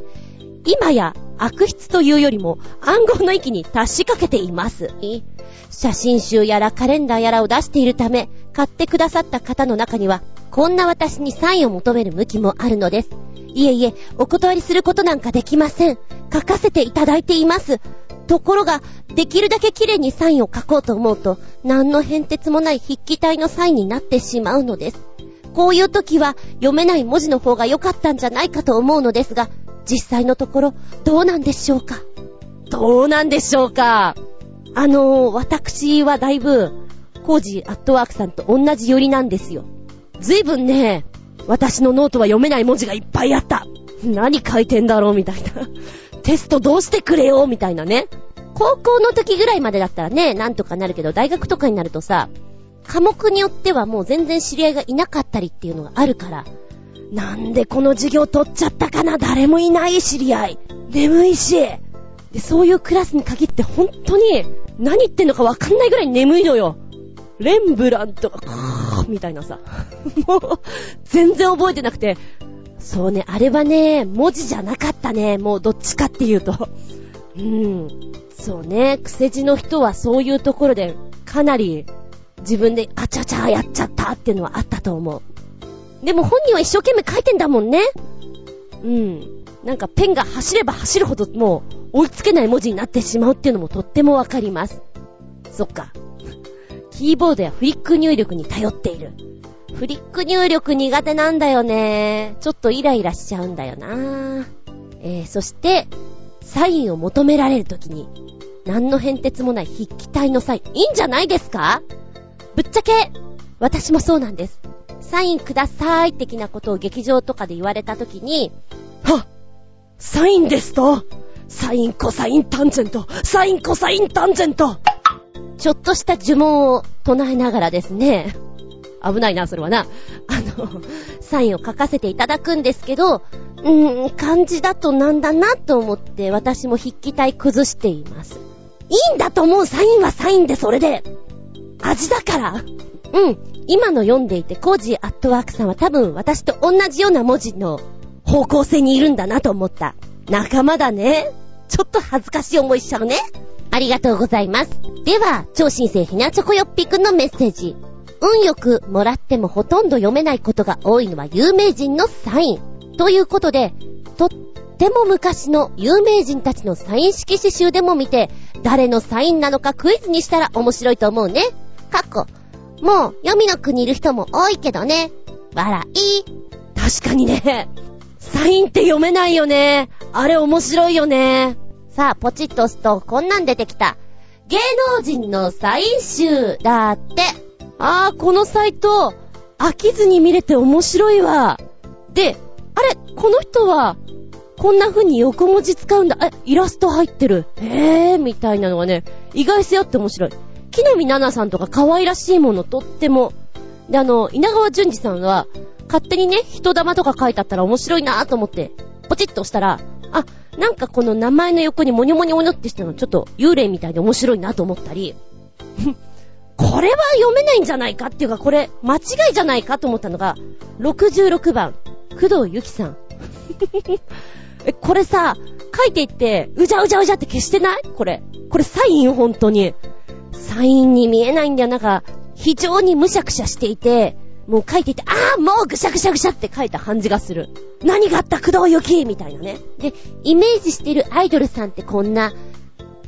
今や悪質というよりも暗号の域に達しかけています。写真集やらカレンダーやらを出しているため、買ってくださった方の中には、こんな私にサインを求める向きもあるのです。いえいえ、お断りすることなんかできません。書かせていただいています。ところが、できるだけ綺麗にサインを書こうと思うと、何の変哲もない筆記体のサインになってしまうのです。こういう時は読めない文字の方が良かったんじゃないかと思うのですが、実際のところ、どうなんでしょうか？どうなんでしょうか？あのー、私はだいぶ、コージアットワークさんと同じ寄りなんですよ。ずいぶんね、私のノートは読めない文字がいっぱいあった。何書いてんだろうみたいな。テストどうしてくれよ？みたいなね。高校の時ぐらいまでだったらね、なんとかなるけど、大学とかになるとさ、科目によってはもう全然知り合いがいなかったりっていうのがあるから、なんでこの授業取っちゃったかな？誰もいない知り合い。眠いし。で、そういうクラスに限って本当に何言ってんのかわかんないぐらい眠いのよ。レンブラントが、みたいなさ。もう、全然覚えてなくて。そうね、あれはね、文字じゃなかったね。もうどっちかっていうと。うん。そうね、癖字の人はそういうところで、かなり自分であちゃちゃやっちゃったっていうのはあったと思う。でも本人は一生懸命書いてんだもんね。うん。なんかペンが走れば走るほどもう追いつけない文字になってしまうっていうのもとってもわかります。そっか。キーボードやフリック入力に頼っている。フリック入力苦手なんだよね。ちょっとイライラしちゃうんだよな。えー、そして、サインを求められるときに、何の変哲もない筆記体のサイン、いいんじゃないですか？ぶっちゃけ、私もそうなんです。サインください的なことを劇場とかで言われたときに、はっサインですと？サインコサインタンジェントサインコサインタンジェントちょっとした呪文を唱えながらですね、危ないな、それはな。あの、サインを書かせていただくんですけど、うーん、漢字だとなんだなと思って私も筆記体崩しています。いいんだと思うサインはサインでそれで。味だからうん。今の読んでいて、コージーアットワークさんは多分私と同じような文字の方向性にいるんだなと思った。仲間だね。ちょっと恥ずかしい思いしちゃうね。ありがとうございます。では、超新星ひなチョコよっぴくんのメッセージ。運よくもらってもほとんど読めないことが多いのは有名人のサイン。ということで、とっても昔の有名人たちのサイン色紙集でも見て、誰のサインなのかクイズにしたら面白いと思うね。かっこ。もう、読みの国いる人も多いけどね。笑い。確かにね。サインって読めないよね。あれ面白いよね。さあ、ポチッと押すと、こんなん出てきた。芸能人のサイン集だって。あー、このサイト、飽きずに見れて面白いわ。で、あれ、この人は、こんな風に横文字使うんだ。え、イラスト入ってる。へー、みたいなのがね、意外性あって面白い。木の実奈々さんとか可愛らしいものとっても。で、あの、稲川淳二さんは、勝手にね、人玉とか書いてあったら面白いなぁと思って、ポチッと押したら、あ、なんかこの名前の横にモニョモニョモニョってしたのちょっと幽霊みたいで面白いなと思ったり、これは読めないんじゃないかっていうか、これ間違いじゃないかと思ったのが、66番、工藤ゆきさん。え、これさ、書いていって、うじゃうじゃうじゃって消してない？これ。これサインよ、ほんとに。サインに見えないんだよ。なんか、非常にむしゃくしゃしていて、もう書いていて、ああもうぐしゃぐしゃぐしゃって書いた感じがする。何があった工藤ゆきみたいなね。で、イメージしてるアイドルさんってこんな、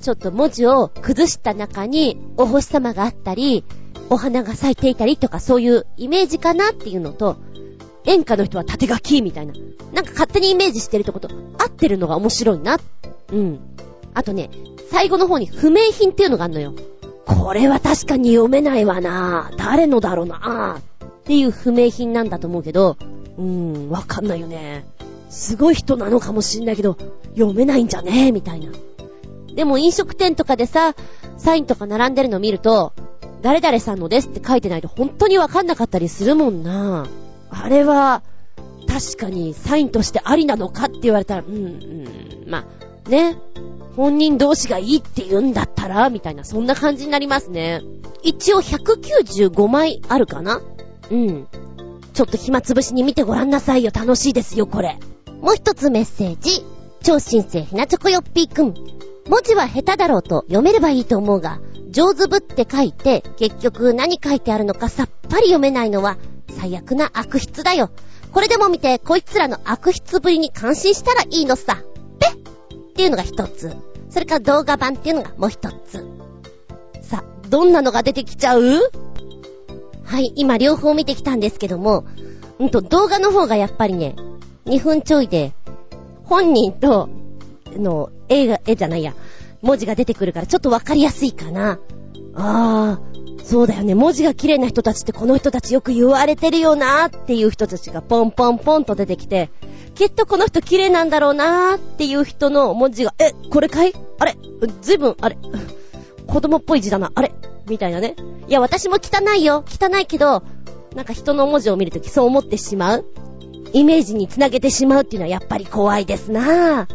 ちょっと文字を崩した中に、お星様があったり、お花が咲いていたりとかそういうイメージかなっていうのと、演歌の人は縦書きみたいな。なんか勝手にイメージしてるってこと、合ってるのが面白いな。うん。あとね、最後の方に不明品っていうのがあるのよ。これは確かに読めないわな誰のだろうなっていう不明品なんだと思うけど、うーん、わかんないよね。すごい人なのかもしんないけど、読めないんじゃね？えみたいな。でも飲食店とかでさ、サインとか並んでるの見ると、誰々さんのですって書いてないと本当にわかんなかったりするもんな。あれは、確かにサインとしてありなのかって言われたら、うん、うん、まあ、ね。本人同士がいいって言うんだったら、みたいな、そんな感じになりますね。一応195枚あるかな？うん。ちょっと暇つぶしに見てごらんなさいよ。楽しいですよ、これ。もう一つメッセージ。超新星ひなチョコよっぴーくん。文字は下手だろうと読めればいいと思うが、上手ぶって書いて、結局何書いてあるのかさっぱり読めないのは、最悪な悪質だよ。これでも見て、こいつらの悪質ぶりに感心したらいいのさ。ぺっていうのが一つ。それから動画版っていうのがもう一つ。さ、どんなのが出てきちゃう？はい、今両方見てきたんですけども、うんと、動画の方がやっぱりね、2分ちょいで、本人と、の、絵が、絵じゃないや、文字が出てくるからちょっとわかりやすいかな。ああ、そうだよね。文字が綺麗な人たちってこの人たちよく言われてるよなーっていう人たちがポンポンポンと出てきて、きっとこの人綺麗なんだろうなーっていう人の文字が、え、これかい？あれ？ずいぶん、あれ？子供っぽい字だな。あれみたいなね。いや、私も汚いよ。汚いけど、なんか人の文字を見るときそう思ってしまう。イメージにつなげてしまうっていうのはやっぱり怖いですな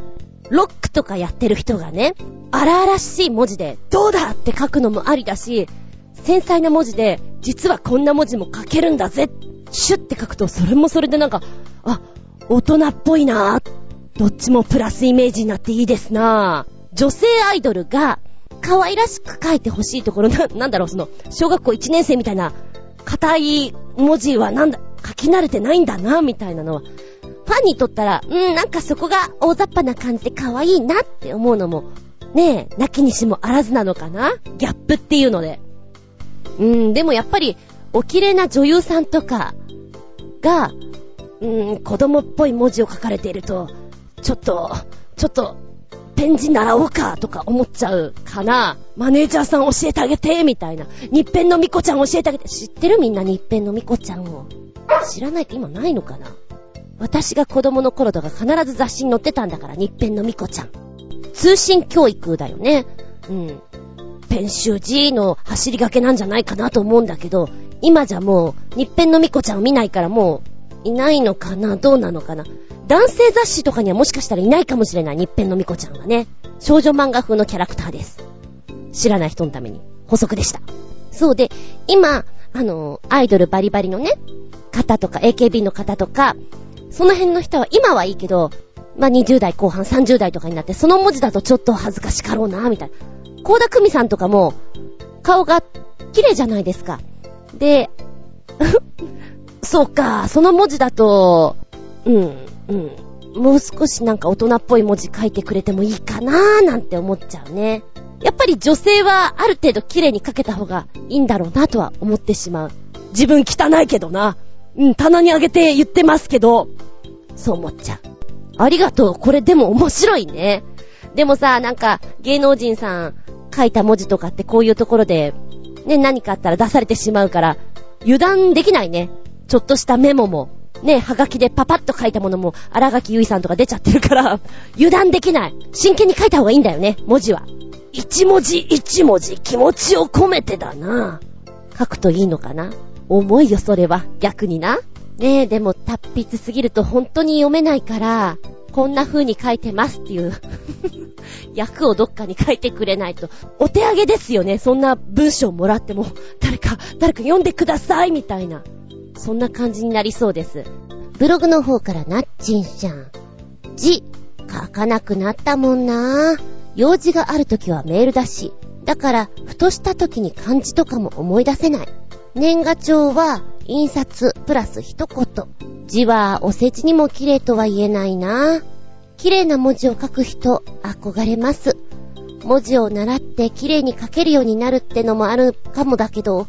ロックとかやってる人がね、荒々しい文字で、どうだって書くのもありだし、繊細な文字で、実はこんな文字も書けるんだぜシュッて書くと、それもそれでなんか、あ、大人っぽいなどっちもプラスイメージになっていいですな女性アイドルが、可愛らしく書いてほしいところな、なんだろう、その、小学校1年生みたいな、硬い文字はなんだ、書き慣れてないんだな、みたいなのは、ファンにとったら、うん、なんかそこが大雑把な感じで可愛いなって思うのも、ねえ、なきにしもあらずなのかなギャップっていうので。うん、でもやっぱり、お綺麗な女優さんとかが、うん、子供っぽい文字を書かれていると、ちょっと、ちょっと、ペン字習おうかとか思っちゃうかな。マネージャーさん教えてあげて、みたいな。日編のみこちゃん教えてあげて。知ってるみんな日編のみこちゃんを。知らないって今ないのかな私が子供の頃とか必ず雑誌に載ってたんだから、日編のみこちゃん。通信教育だよね。うん。ペン習字の走りがけなんじゃないかなと思うんだけど、今じゃもう、日編のみこちゃんを見ないからもう、いないのかなどうなのかな男性雑誌とかにはもしかしたらいないかもしれない、日編のみこちゃんはね。少女漫画風のキャラクターです。知らない人のために補足でした。そうで、今、あの、アイドルバリバリのね、方とか、AKB の方とか、その辺の人は今はいいけど、まあ、20代後半、30代とかになって、その文字だとちょっと恥ずかしかろうな、みたいな。高田久美さんとかも、顔が綺麗じゃないですか。で、そうか、その文字だと、うん、うん。もう少しなんか大人っぽい文字書いてくれてもいいかなーなんて思っちゃうね。やっぱり女性はある程度綺麗に書けた方がいいんだろうなとは思ってしまう。自分汚いけどな。うん、棚にあげて言ってますけど、そう思っちゃう。ありがとう。これでも面白いね。でもさ、なんか芸能人さん書いた文字とかってこういうところで、ね、何かあったら出されてしまうから、油断できないね。ちょっとしたメモも、ね、はがきでパパッと書いたものも、荒垣結衣さんとか出ちゃってるから、油断できない。真剣に書いた方がいいんだよね、文字は。一文字一文字気持ちを込めてだな。書くといいのかな重いよ、それは。逆にな。ねえ、でも達筆すぎると本当に読めないから、こんな風に書いてますっていう 役をどっかに書いてくれないと、お手上げですよね。そんな文章もらっても、誰か、誰か読んでくださいみたいな。そんな感じになりそうです。ブログの方からなっちんしゃん。字、書かなくなったもんな用事がある時はメールだし。だから、ふとした時に漢字とかも思い出せない。年賀状は、印刷、プラス一言。字はおせちにも綺麗とは言えないな。綺麗な文字を書く人、憧れます。文字を習って綺麗に書けるようになるってのもあるかもだけど、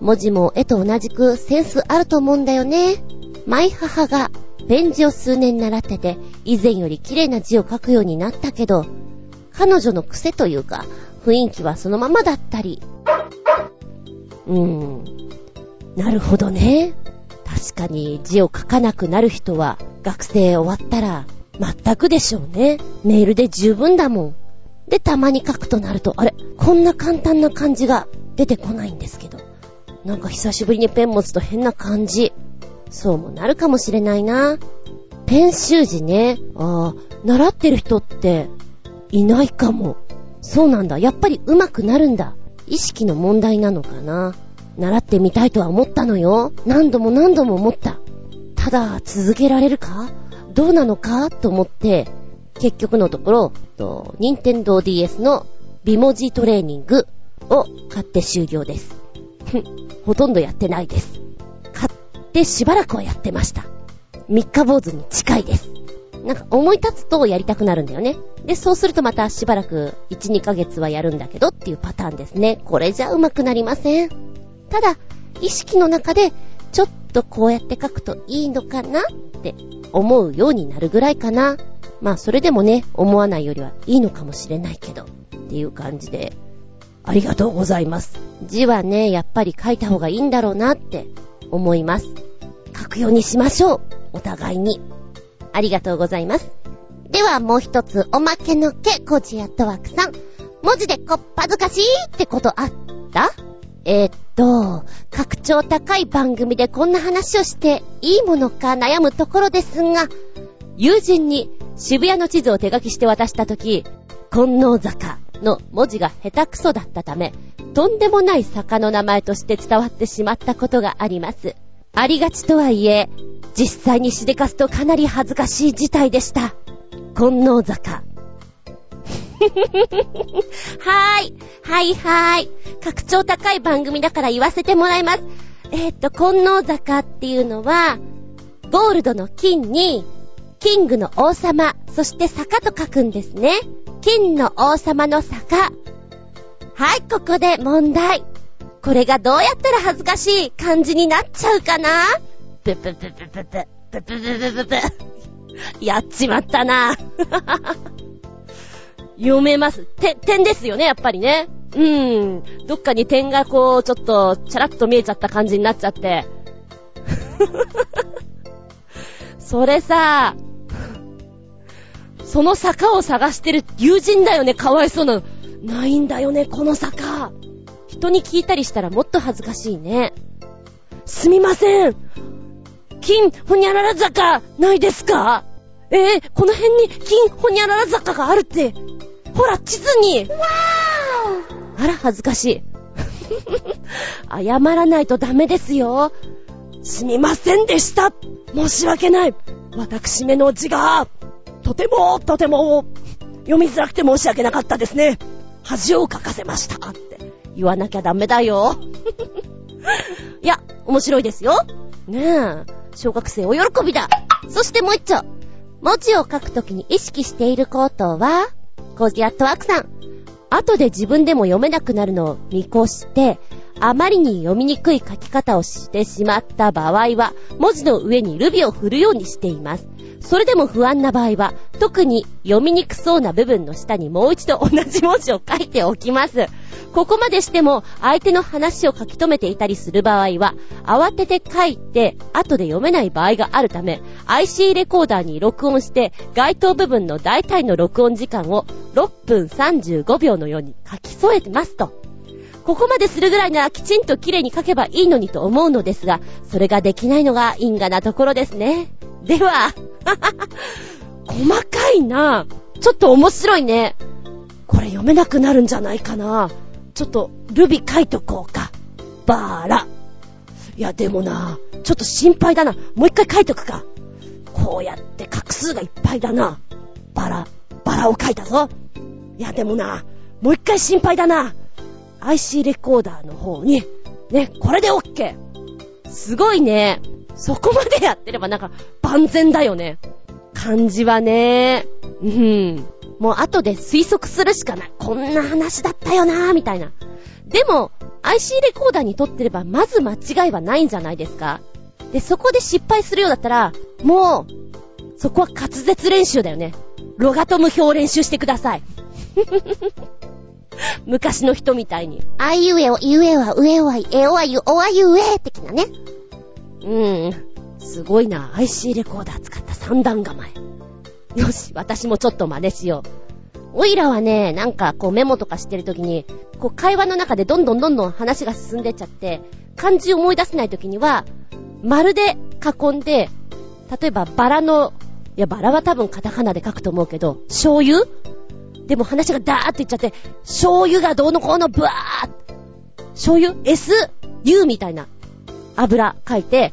文字も絵と同じくセンスあると思うんだよね。マイ母がペン字を数年習ってて、以前より綺麗な字を書くようになったけど、彼女の癖というか、雰囲気はそのままだったり。うーん。なるほどね。確かに字を書かなくなる人は、学生終わったら、全くでしょうね。メールで十分だもん。で、たまに書くとなると、あれ、こんな簡単な漢字が出てこないんですけど。なんか久しぶりにペン持つと変な感じ。そうもなるかもしれないな。ペン習字ね。ああ、習ってる人っていないかも。そうなんだ。やっぱり上手くなるんだ。意識の問題なのかな。習ってみたいとは思ったのよ。何度も何度も思った。ただ、続けられるか？どうなのか？と思って、結局のところ、と、任天堂 DS の美文字トレーニングを買って終了です。ほとんどやってないです。買ってしばらくはやってました。三日坊主に近いです。なんか思い立つとやりたくなるんだよね。で、そうするとまたしばらく1、2ヶ月はやるんだけどっていうパターンですね。これじゃうまくなりません。ただ、意識の中で、ちょっとこうやって書くといいのかなって思うようになるぐらいかな。まあそれでもね、思わないよりはいいのかもしれないけど、っていう感じで、ありがとうございます。字はね、やっぱり書いた方がいいんだろうなって思います。書くようにしましょう。お互いに。ありがとうございます。ではもう一つ、おまけのけ、コジアットワークさん。文字でこっぱずかしいってことあった？えーっと、格調高い番組でこんな話をしていいものか悩むところですが、友人に渋谷の地図を手書きして渡したとき、金能坂の文字が下手くそだったため、とんでもない坂の名前として伝わってしまったことがあります。ありがちとはいえ、実際にしでかすとかなり恥ずかしい事態でした。金能坂。はーい。はいはーい。格調高い番組だから言わせてもらいます。えーっと、金能坂っていうのは、ゴールドの金に、キングの王様、そして坂と書くんですね。金の王様の坂。はい、ここで問題。これがどうやったら恥ずかしい漢字になっちゃうかな？ぷぷぷぷぷぷ、ぷぷぷぷぷぷ。やっちまったな。読めます。て、点ですよね、やっぱりね。うん。どっかに点がこう、ちょっと、チャラッと見えちゃった感じになっちゃって。それさ、その坂を探してる友人だよね、かわいそうなの。ないんだよね、この坂。人に聞いたりしたらもっと恥ずかしいね。すみません。金ほにゃらら坂、ないですか？えー、この辺に金ほにゃらら坂があるって。ほら、地図に。あら、恥ずかしい。謝らないとダメですよ。すみませんでした。申し訳ない。私めの字が、とても、とても、読みづらくて申し訳なかったですね。恥をかかせました。って。言わなきゃダメだよ。いや、面白いですよ。ねえ。小学生お喜びだ。そしてもう一丁。文字を書くときに意識していることは、コージアットワークさん。後で自分でも読めなくなるのを見越して、あまりに読みにくい書き方をしてしまった場合は、文字の上にルビを振るようにしています。それでも不安な場合は、特に読みにくそうな部分の下にもう一度同じ文字を書いておきます。ここまでしても、相手の話を書き留めていたりする場合は、慌てて書いて、後で読めない場合があるため、IC レコーダーに録音して、該当部分の大体の録音時間を6分35秒のように書き添えてますと。ここまでするぐらいならきちんと綺麗に書けばいいのにと思うのですが、それができないのが因果なところですね。では、細かいな。ちょっと面白いね。これ読めなくなるんじゃないかな。ちょっと、ルビ書いとこうか。バーラ。いや、でもな、ちょっと心配だな。もう一回書いとくか。こうやって画数がいっぱいだな。バラ、バラを書いたぞ。いや、でもな、もう一回心配だな。IC レコーダーの方に、ね、これで OK。すごいね。そこまでやってればなんか万全だよね。漢字はね。うん。もう後で推測するしかない。こんな話だったよなーみたいな。でも、IC レコーダーに撮ってればまず間違いはないんじゃないですかで、そこで失敗するようだったら、もう、そこは滑舌練習だよね。ロガトム表練習してください。昔の人みたいに。あいうえお、いうえは、うえおは、えおはゆ、おはゆえ、的なね。うん。すごいな。IC レコーダー使った三段構え。よし、私もちょっと真似しよう。おいらはね、なんかこうメモとかしてるときに、こう会話の中でどんどんどんどん話が進んでっちゃって、漢字を思い出せないときには、丸で囲んで、例えばバラの、いやバラは多分カタカナで書くと思うけど、醤油？でも話がダーっていっちゃって、醤油がどうのこうのブワー醤油 ?S、U みたいな油書いて、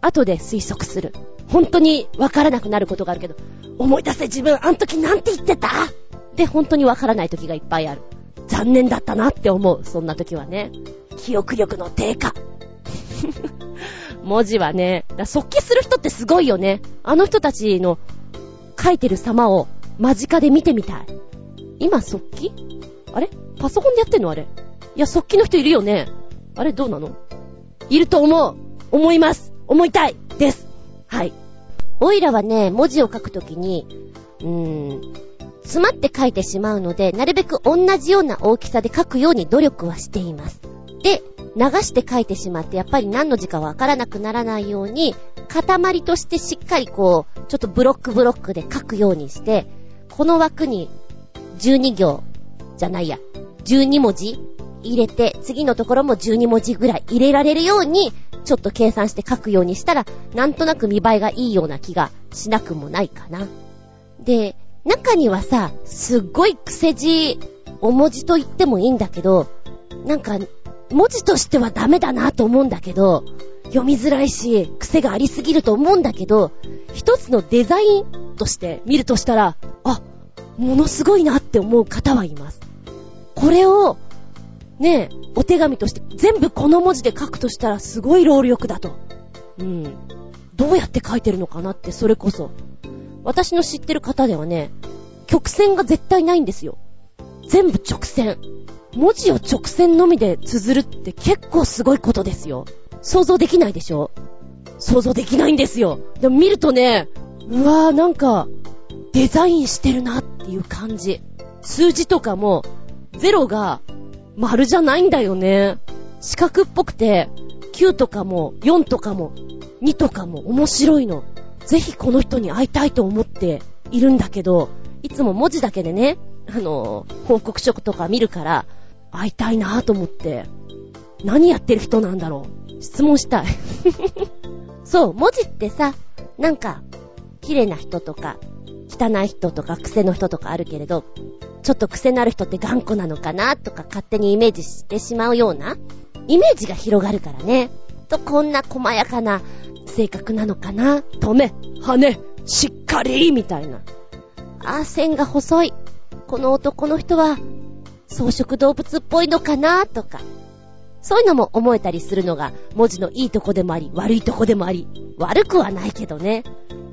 後で推測する。本当にわからなくなることがあるけど、思い出せ自分、あの時なんて言ってた？で、本当にわからない時がいっぱいある。残念だったな。って思う、そんな時はね。記憶力の低下。文字はね。だ速記する人ってすごいよね。あの人たちの書いてる様を間近で見てみたい。今速記？あれ？パソコンでやってんの？あれ？いや、速記の人いるよね。あれどうなの？いると思う。思います。思いたい。です。はい。オイラはね、文字を書くときに、うーん、詰まって書いてしまうので、なるべく同じような大きさで書くように努力はしています。で、流して書いてしまって、やっぱり何の字かわからなくならないように、塊としてしっかりこう、ちょっとブロックブロックで書くようにして、この枠に12行じゃないや、12文字入れて、次のところも12文字ぐらい入れられるように、ちょっと計算して書くようにしたら、なんとなく見栄えがいいような気がしなくもないかな。で、中にはさ、すっごい癖字、お文字と言ってもいいんだけど、なんか、文字としてはダメだなと思うんだけど、読みづらいし、癖がありすぎると思うんだけど、一つのデザインとして見るとしたら、あ、ものすごいなって思う方はいます。これを、ねえ、お手紙として全部この文字で書くとしたらすごい労力だと。うん。どうやって書いてるのかなって、それこそ。私の知ってる方ではね、曲線が絶対ないんですよ。全部直線。文字を直線のみで綴るって結構すごいことですよ。想像できないでしょ？想像できないんですよ。でも見るとね、うわーなんか、デザインしてるなっていう感じ。数字とかも、ゼロが丸じゃないんだよね。四角っぽくて、9とかも4とかも2とかも面白いの。ぜひこの人に会いたいと思っているんだけど、いつも文字だけでね、あの、報告書とか見るから、会いたいなぁと思って、何やってる人なんだろう。質問したい。そう、文字ってさ、なんか、綺麗な人とか、汚い人とか癖の人とかあるけれど、ちょっと癖のある人って頑固なのかなとか勝手にイメージしてしまうような、イメージが広がるからね。と、こんな細やかな性格なのかな止め、羽、しっかりみたいな。あ、線が細い。この男の人は、草食動物っぽいのかなとか。そういうのも思えたりするのが文字のいいとこでもあり、悪いとこでもあり、悪くはないけどね。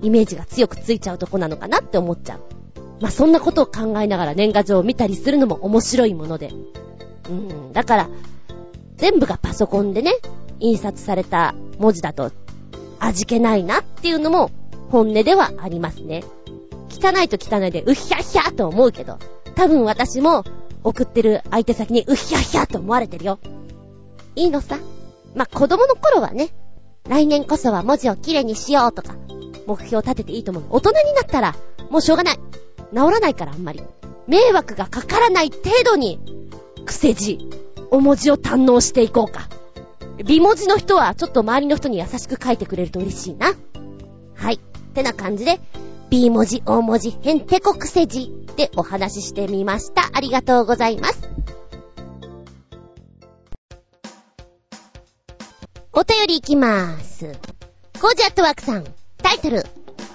イメージが強くついちゃうとこなのかなって思っちゃう。まあ、そんなことを考えながら年賀状を見たりするのも面白いもので。うん、だから、全部がパソコンでね、印刷された文字だと味気ないなっていうのも本音ではありますね。汚いと汚いでうひゃひゃと思うけど、多分私も送ってる相手先にうひゃひゃと思われてるよ。いいのさ。まあ、子供の頃はね、来年こそは文字をきれいにしようとか、目標を立てていいと思う。大人になったら、もうしょうがない。治らないからあんまり。迷惑がかからない程度に、癖字、お文字を堪能していこうか。美文字の人はちょっと周りの人に優しく書いてくれると嬉しいな。はい。ってな感じで、B 文字、大文字、へんてこ癖字でお話ししてみました。ありがとうございます。お便りいきまーす。ゴージャットワークさん、タイトル、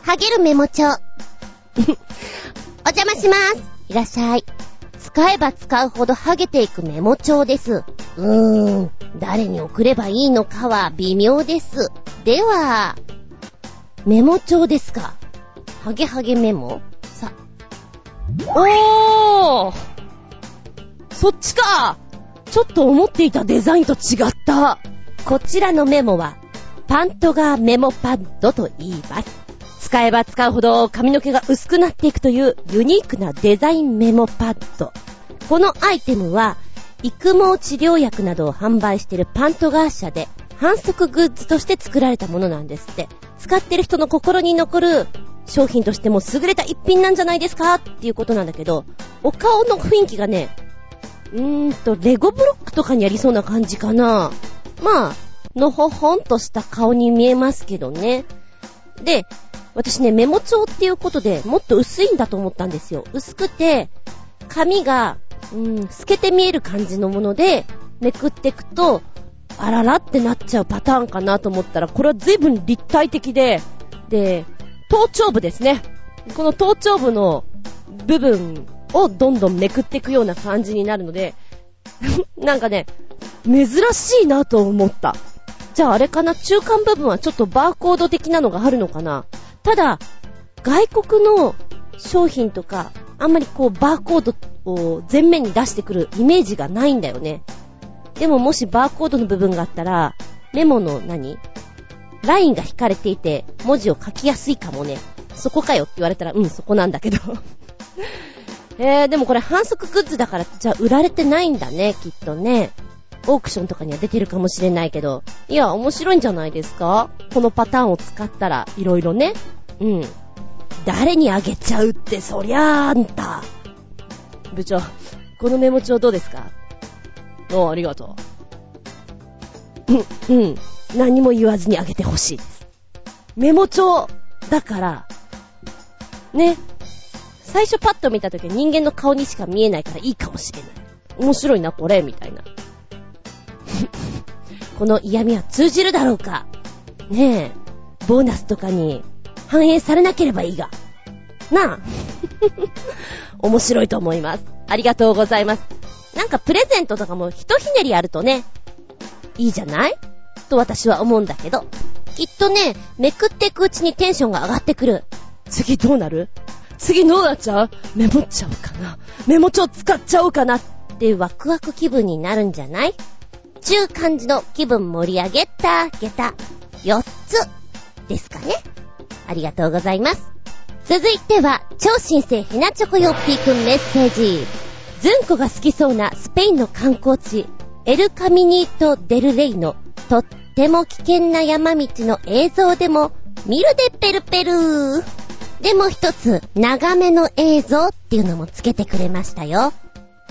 ハゲるメモ帳。お邪魔します。いらっしゃい。使えば使うほどハゲていくメモ帳です。うーん、誰に送ればいいのかは微妙です。では、メモ帳ですか？ハゲハゲメモ？さ。おーそっちかちょっと思っていたデザインと違った。こちらのメモは、パントガーメモパッドと言います。使えば使うほど髪の毛が薄くなっていくというユニークなデザインメモパッド。このアイテムは、育毛治療薬などを販売しているパントガー社で反則グッズとして作られたものなんですって。使ってる人の心に残る商品としても優れた一品なんじゃないですか？っていうことなんだけど、お顔の雰囲気がね、うーんと、レゴブロックとかにありそうな感じかな。まあ、のほほんとした顔に見えますけどね。で、私ね、メモ帳っていうことでもっと薄いんだと思ったんですよ。薄くて、紙が、うん、透けて見える感じのもので、めくっていくと、あららってなっちゃうパターンかなと思ったら、これは随分立体的で、で、頭頂部ですね。この頭頂部の部分をどんどんめくっていくような感じになるので、なんかね、珍しいなと思った。じゃああれかな？中間部分はちょっとバーコード的なのがあるのかな？ただ、外国の商品とか、あんまりこうバーコードを前面に出してくるイメージがないんだよね。でももしバーコードの部分があったら、メモの何？ラインが引かれていて、文字を書きやすいかもね。そこかよって言われたら、うん、そこなんだけど。えー、でもこれ反則グッズだから、じゃあ売られてないんだね、きっとね。オークションとかには出てるかもしれないけど。いや、面白いんじゃないですか？このパターンを使ったら、いろいろね。うん。誰にあげちゃうって、そりゃあんた。部長、このメモ帳どうですか？ああ、ありがとう。うん、うん。何も言わずにあげてほしいです。メモ帳だから、ね。最初パッと見た時人間の顔にしか見えないからいいかもしれない。面白いな、これ、みたいな。この嫌味は通じるだろうか？ねえ、ボーナスとかに反映されなければいいが。なあ。面白いと思います。ありがとうございます。なんかプレゼントとかもひとひねりあるとね、いいじゃない？と私は思うんだけど。きっとね、めくっていくうちにテンションが上がってくる。次どうなる？次どうなっちゃう？メモっちゃおうかな。メモ帳使っちゃおうかな。ってワクワク気分になるんじゃない？ちゅう感じの気分盛り上げた、げた、4つですかね。ありがとうございます。続いては、超新星ヘナチョコヨッピーくんメッセージ。ズンコが好きそうなスペインの観光地、エルカミニート・デルレイのとっても危険な山道の映像でも見るでペルペルでも一つ、長めの映像っていうのもつけてくれましたよ。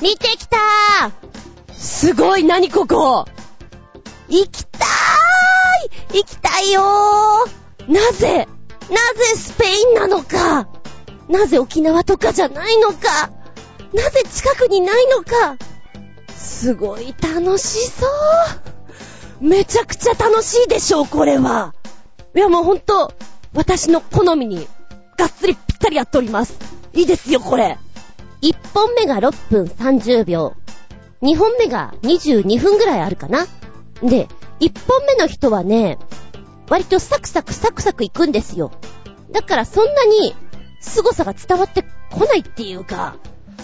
見てきたーすごい、なにここ？行きたーい行きたいよーなぜ？なぜスペインなのか？なぜ沖縄とかじゃないのか？なぜ近くにないのか？すごい楽しそうめちゃくちゃ楽しいでしょう、これは。いやもうほんと、私の好みに、がっつりぴったりやっております。いいですよ、これ。1本目が6分30秒。2本目が22分ぐらいあるかな。で、1本目の人はね、割とサクサクサクサクいくんですよ。だからそんなに凄さが伝わってこないっていうか、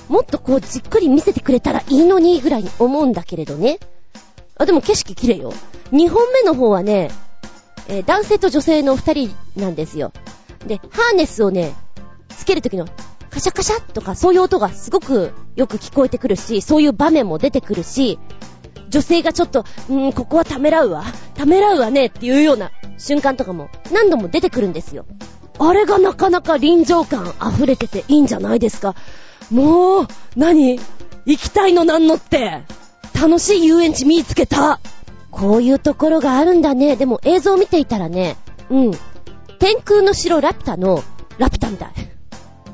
もっとこうじっくり見せてくれたらいいのにぐらいに思うんだけれどね。あ、でも景色綺麗よ。2本目の方はね、えー、男性と女性の2人なんですよ。で、ハーネスをね、つけるときのカシャカシャとかそういう音がすごくよく聞こえてくるし、そういう場面も出てくるし、女性がちょっと、うーん、ここはためらうわ。ためらうわねっていうような瞬間とかも何度も出てくるんですよ。あれがなかなか臨場感溢れてていいんじゃないですか。もう、何？行きたいのなんのって。楽しい遊園地見つけた。こういうところがあるんだね。でも映像を見ていたらね、うん。天空の城ラピュタの、ラピュタみたい。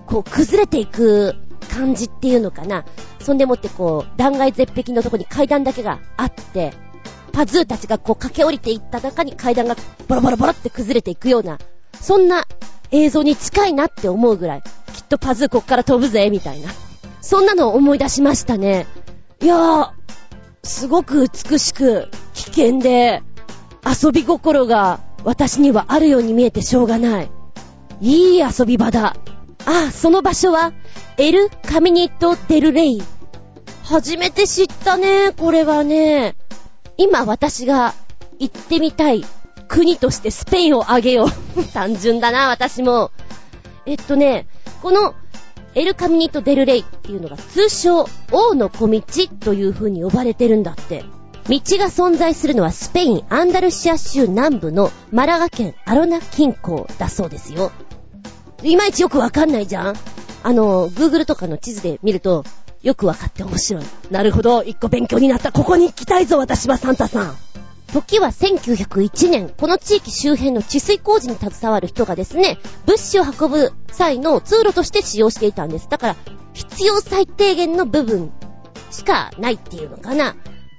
こう崩れていく感じっていうのかな。そんでもってこう、断崖絶壁のとこに階段だけがあって、パズーたちがこう駆け降りていった中に階段がボロボロボロって崩れていくような、そんな映像に近いなって思うぐらい、きっとパズーこっから飛ぶぜ、みたいな。そんなのを思い出しましたね。いやー、すごく美しく、危険で、遊び心が私にはあるように見えてしょうがない。いい遊び場だ。あ、その場所は、エル・カミニット・デル・レイ。初めて知ったね、これはね。今私が行ってみたい国としてスペインを挙げよう。単純だな、私も。えっとね、このエル・カミニット・デル・レイっていうのが通称王の小道という風に呼ばれてるんだって。道が存在するのはスペイン・アンダルシア州南部のマラガ県アロナ近郊だそうですよ。いまいちよくわかんないじゃんあの、Google とかの地図で見ると、よくわかって面白い。なるほど、一個勉強になった。ここに行きたいぞ、私はサンタさん。時は1901年、この地域周辺の治水工事に携わる人がですね、物資を運ぶ際の通路として使用していたんです。だから、必要最低限の部分しかないっていうのかな。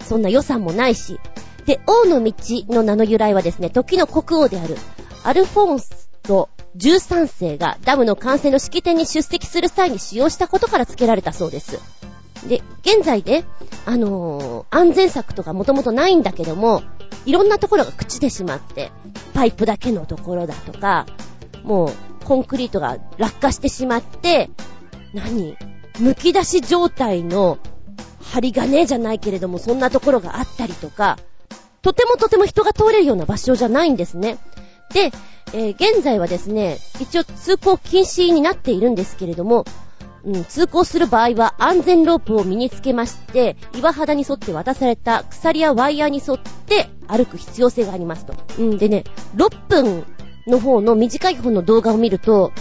そんな予算もないし。で、王の道の名の由来はですね、時の国王である、アルフォンスと13世がダムの完成の式典に出席する際に使用したことから付けられたそうです。で、現在で、あのー、安全策とかもともとないんだけども、いろんなところが朽ちてしまって、パイプだけのところだとか、もうコンクリートが落下してしまって、何？剥き出し状態の針金じゃないけれども、そんなところがあったりとか、とてもとても人が通れるような場所じゃないんですね。で、えー、現在はですね、一応通行禁止になっているんですけれども、うん、通行する場合は安全ロープを身につけまして、岩肌に沿って渡された鎖やワイヤーに沿って歩く必要性がありますと。うんでね、6分の方の短い方の動画を見ると、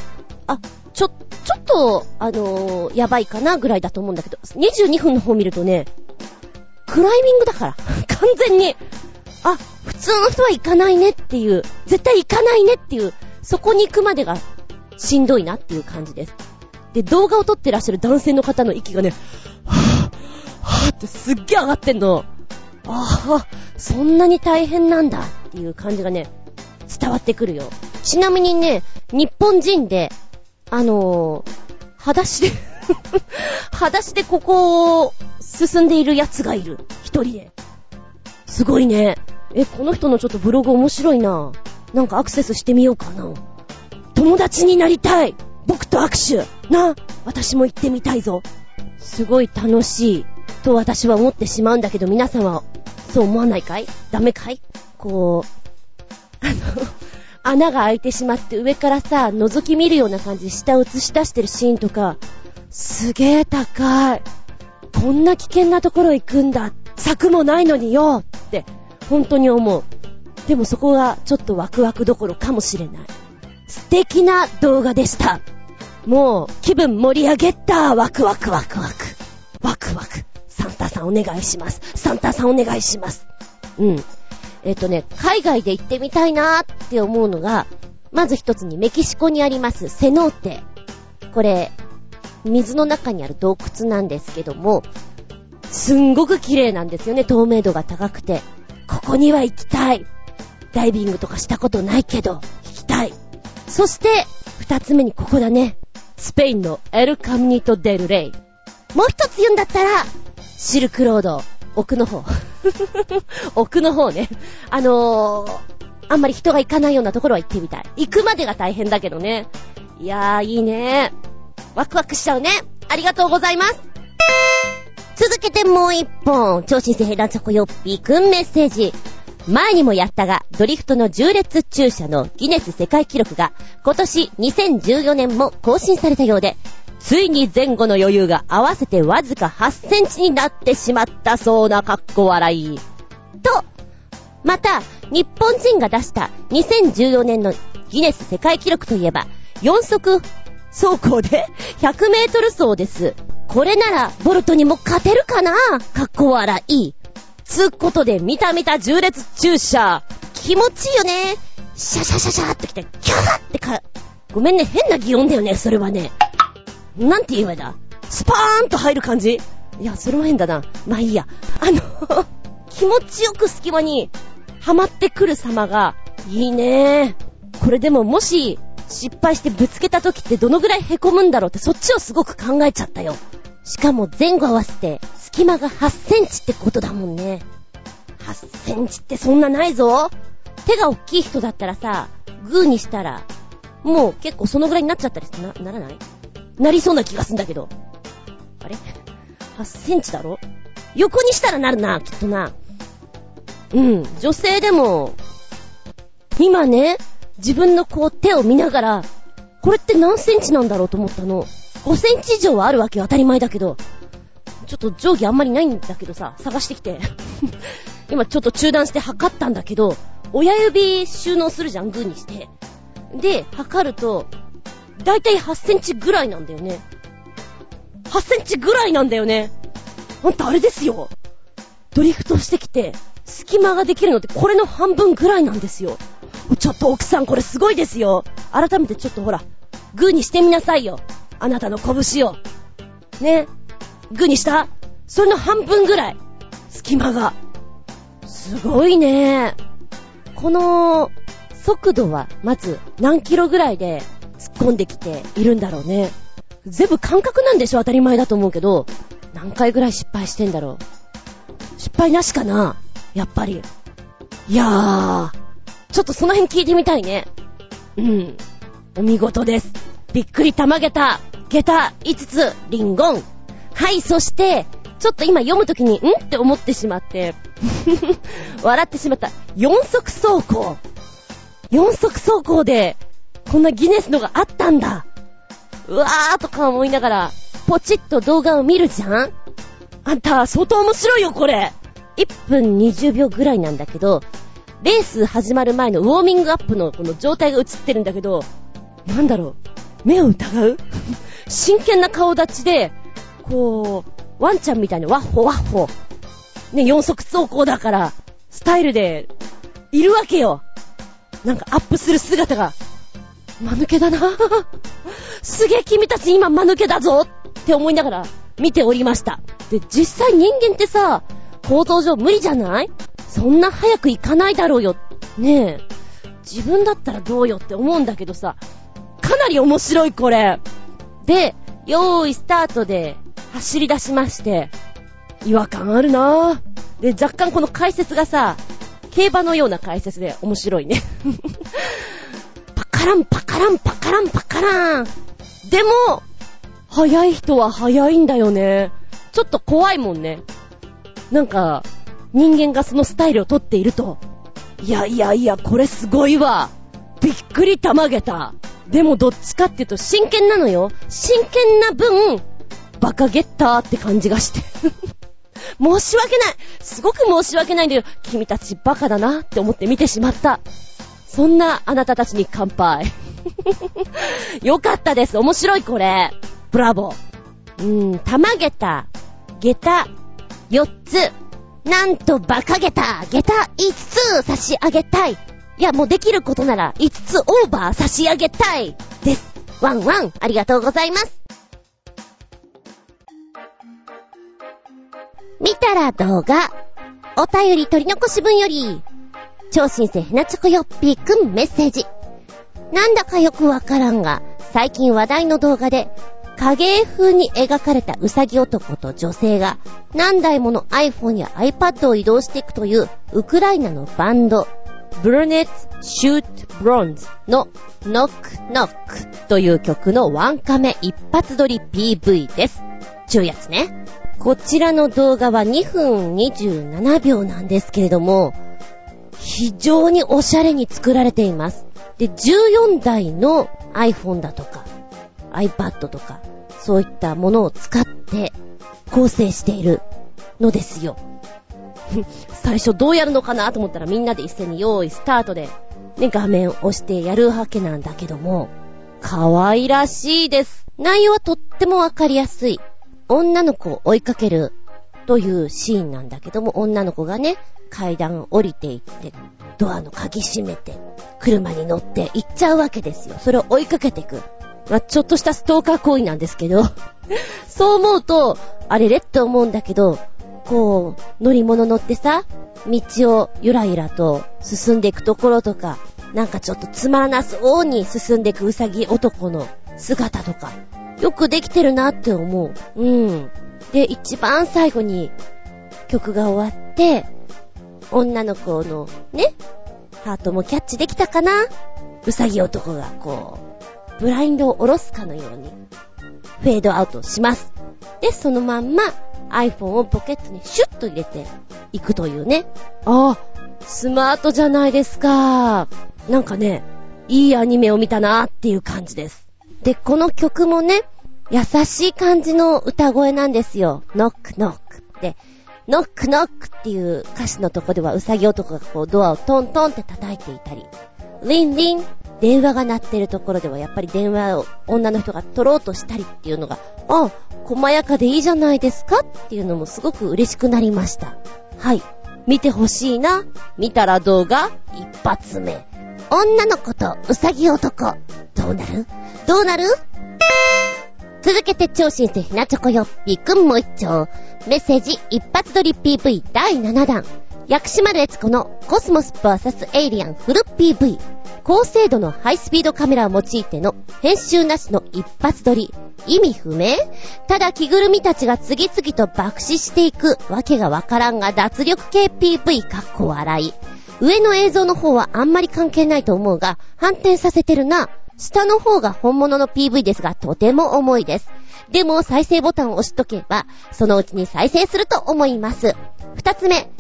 あ、ちょ、ちょっと、あのー、やばいかなぐらいだと思うんだけど、22分の方見るとね、クライミングだから。完全に。あ、普通の人は行かないねっていう、絶対行かないねっていう、そこに行くまでがしんどいなっていう感じです。で、動画を撮ってらっしゃる男性の方の息がね、はぁ、はぁってすっげえ上がってんの。ああ、そんなに大変なんだっていう感じがね、伝わってくるよ。ちなみにね、日本人で、あのー、裸足で裸足でここを進んでいる奴がいる。一人で。すごいね。え、この人のちょっとブログ面白いな。なんかアクセスしてみようかな。友達になりたい僕と握手な私も行ってみたいぞすごい楽しいと私は思ってしまうんだけど皆さんはそう思わないかい？ダメかい？こう、あの、穴が開いてしまって上からさ、覗き見るような感じで下を映し出してるシーンとか、すげえ高い。こんな危険なところ行くんだ。柵もないのによって、本当に思う。でもそこがちょっとワクワクどころかもしれない。素敵な動画でした。もう、気分盛り上げたワクワクワクワク。ワクワク。サンタさんお願いします。サンタさんお願いします。うん。えっとね、海外で行ってみたいなーって思うのが、まず一つにメキシコにありますセノーテ。これ、水の中にある洞窟なんですけども、すんごく綺麗なんですよね、透明度が高くて。ここには行きたい。ダイビングとかしたことないけど、行きたい。そして、二つ目にここだね。スペインのエルカムニト・デル・レイ。もう一つ言うんだったら、シルクロード、奥の方。奥の方ね。あのー、あんまり人が行かないようなところは行ってみたい。行くまでが大変だけどね。いやー、いいね。ワクワクしちゃうね。ありがとうございます。続けてもう一本、超新星平乱チョコヨッピーくんメッセージ。前にもやったが、ドリフトの重列駐車のギネス世界記録が、今年2014年も更新されたようで、ついに前後の余裕が合わせてわずか8センチになってしまったそうな格好笑い。と、また、日本人が出した2014年のギネス世界記録といえば、4速走行で 100メートル走です。これなら、ボルトにも勝てるかな？格好笑い。つうことで、見た見た重列駐車。気持ちいいよね。シャシャシャシャって来て、キャーってか、ごめんね、変な擬音だよね、それはね。なんて言えばいいんだ？スパーンと入る感じいや、それも変だな。まあいいや。あの気持ちよく隙間に、はまってくる様が、いいねこれでももし、失敗してぶつけた時ってどのぐらい凹むんだろうってそっちをすごく考えちゃったよ。しかも前後合わせて隙間が8センチってことだもんね。8センチってそんなないぞ。手が大きい人だったらさ、グーにしたら、もう結構そのぐらいになっちゃったりしな、ならない？なりそうな気がすんだけど。あれ ?8 センチだろ？横にしたらなるな、きっとな。うん、女性でも、今ね、自分のこう手を見ながら、これって何センチなんだろうと思ったの。5センチ以上はあるわけよ、当たり前だけど。ちょっと定規あんまりないんだけどさ、探してきて。今ちょっと中断して測ったんだけど、親指収納するじゃん、グーにして。で、測ると、だいたい8センチぐらいなんだよね。8センチぐらいなんだよね。ほんとあれですよ。ドリフトしてきて、隙間ができるのってこれの半分ぐらいなんですよ。ちょっと奥さんこれすごいですよ。改めてちょっとほら、グーにしてみなさいよ。あなたの拳を。ね。グーにした？それの半分ぐらい。隙間が。すごいね。この、速度は、まず、何キロぐらいで突っ込んできているんだろうね。全部感覚なんでしょ？当たり前だと思うけど、何回ぐらい失敗してんだろう？失敗なしかな？やっぱり。いやー、ちょっとその辺聞いてみたいね。うん。お見事です。びっくりたまげた。下駄5つ、リンゴン。はい、そして、ちょっと今読むときに、ん？って思ってしまって、笑ってしまった。4足走行。4足走行で、こんなギネスのがあったんだ。うわーとか思いながら、ポチッと動画を見るじゃん？あんた、相当面白いよ、これ。1分20秒ぐらいなんだけど、レース始まる前のウォーミングアップのこの状態が映ってるんだけど、なんだろう、目を疑う？真剣な顔立ちで、こう、ワンちゃんみたいにワッホワッホ。ね、四足走行だから、スタイルで、いるわけよ。なんかアップする姿が、間抜けだな すげえ君たち今間抜けだぞって思いながら見ておりました。で、実際人間ってさ、構造上無理じゃない？そんな早く行かないだろうよ。ねえ。自分だったらどうよって思うんだけどさ、かなり面白いこれ。で、よーいスタートで走り出しまして、違和感あるなぁ。で、若干この解説がさ、競馬のような解説で面白いね。パカランパカランパカランパカラン。でも、速い人は速いんだよね。ちょっと怖いもんね。なんか、人間がそのスタイルをとっていると、いやいやいや、これすごいわ。びっくりたまげた。でもどっちかっていうと真剣なのよ。真剣な分、バカゲッターって感じがして。申し訳ない。すごく申し訳ないんだけど、君たちバカだなって思って見てしまった。そんなあなたたちに乾杯。よかったです。面白いこれ。ブラボー。うーん、たまげた、げた、4つ。なんとバカげた、げた5つ差し上げたい。いや、もうできることなら5つオーバー差し上げたいです。ワンワン、ありがとうございます。見たら動画。お便り取り残し分より、超新星ヘナチョコヨッピーくんメッセージ。なんだかよくわからんが、最近話題の動画で、影絵風に描かれたウサギ男と女性が何台もの iPhone や iPad を移動していくというウクライナのバンドブルネッツ・シュート・ブロンズのノック・ノックという曲のワンカメ一発撮り PV です。ちゅうやつね。こちらの動画は2分27秒なんですけれども、非常におしゃれに作られています。で、14台の iPhone だとか、iPad とか、そういったものを使って構成しているのですよ。最初どうやるのかなと思ったらみんなで一斉に用意スタートで、ね、画面を押してやるわけなんだけども、可愛らしいです。内容はとってもわかりやすい。女の子を追いかけるというシーンなんだけども、女の子がね、階段降りていって、ドアの鍵閉めて、車に乗って行っちゃうわけですよ。それを追いかけていく。まあ、ちょっとしたストーカー行為なんですけど、そう思うと、あれれって思うんだけど、こう、乗り物乗ってさ、道をゆらゆらと進んでいくところとか、なんかちょっとつまらなそうに進んでいくうさぎ男の姿とか、よくできてるなって思う。うん。で、一番最後に曲が終わって、女の子のね、ハートもキャッチできたかな？うさぎ男がこう、ブラインドを下ろすかのように、フェードアウトします。で、そのまんま iPhone をポケットにシュッと入れていくというね。ああ、スマートじゃないですか。なんかね、いいアニメを見たなっていう感じです。で、この曲もね、優しい感じの歌声なんですよ。ノックノックって。ノックノックっていう歌詞のとこではうさぎ男がこうドアをトントンって叩いていたり、リンリン電話が鳴ってるところではやっぱり電話を女の人が取ろうとしたりっていうのが、あ、細やかでいいじゃないですかっていうのもすごく嬉しくなりました。はい。見てほしいな。見たら動画一発目。女の子とうさぎ男。どうなる？どうなる？続けて超新星ひなチョコよ。びっくんも一丁。メッセージ一発撮り PV 第7弾。薬師丸悦子のコスモス VS エイリアンフル PV。高精度のハイスピードカメラを用いての編集なしの一発撮り。意味不明？ただ着ぐるみたちが次々と爆死していくわけがわからんが脱力系 PV かっこ笑い。上の映像の方はあんまり関係ないと思うが、反転させてるな。下の方が本物の PV ですが、とても重いです。でも再生ボタンを押しとけば、そのうちに再生すると思います。二つ目、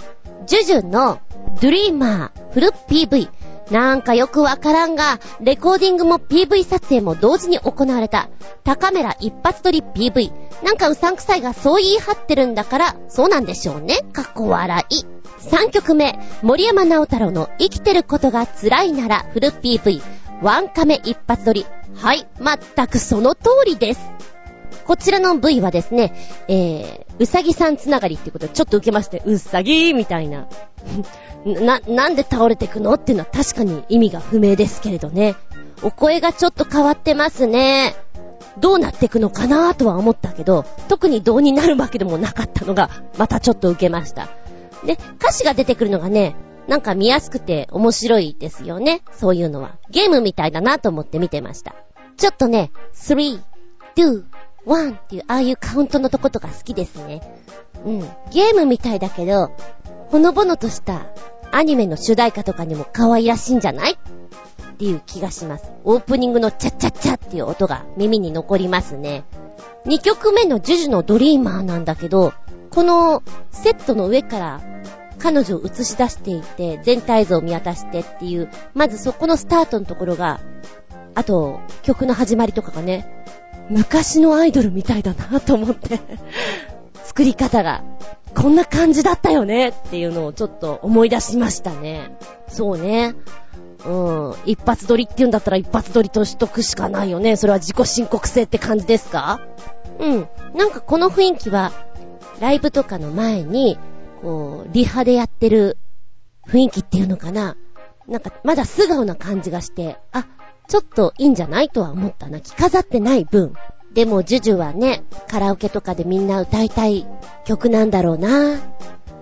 ジュジュのドリーマーフル PV。なんかよくわからんが、レコーディングも PV 撮影も同時に行われた。高カメラ一発撮り PV。なんかうさんくさいがそう言い張ってるんだから、そうなんでしょうね。かっこ笑い。3曲目、森山直太朗の生きてることが辛いならフル PV。ワンカメ一発撮り。はい、まったくその通りです。こちらの V はですね、えー、うさぎさんつながりっていうことでちょっと受けまして、うさぎーみたいな。な、なんで倒れてくのっていうのは確かに意味が不明ですけれどね。お声がちょっと変わってますね。どうなってくのかなとは思ったけど、特にどうになるわけでもなかったのが、またちょっと受けました。で、歌詞が出てくるのがね、なんか見やすくて面白いですよね。そういうのは。ゲームみたいだなと思って見てました。ちょっとね、3、2、ワンっていう、ああいうカウントのとことか好きですね。うん。ゲームみたいだけど、ほのぼのとしたアニメの主題歌とかにも可愛らしいんじゃない？っていう気がします。オープニングのチャッチャッチャっていう音が耳に残りますね。2曲目のジュジュのドリーマーなんだけど、このセットの上から彼女を映し出していて、全体像を見渡してっていう、まずそこのスタートのところが、あと、曲の始まりとかがね、昔のアイドルみたいだなと思って 作り方が、こんな感じだったよねっていうのをちょっと思い出しましたね。そうね。うん。一発撮りって言うんだったら一発撮りとしとくしかないよね。それは自己申告制って感じですか？うん。なんかこの雰囲気は、ライブとかの前に、こう、リハでやってる雰囲気っていうのかな。なんか、まだ素顔な感じがして、あ、ちょっといいんじゃないとは思ったな。着飾ってない分。でも、ジュジュはね、カラオケとかでみんな歌いたい曲なんだろうなぁ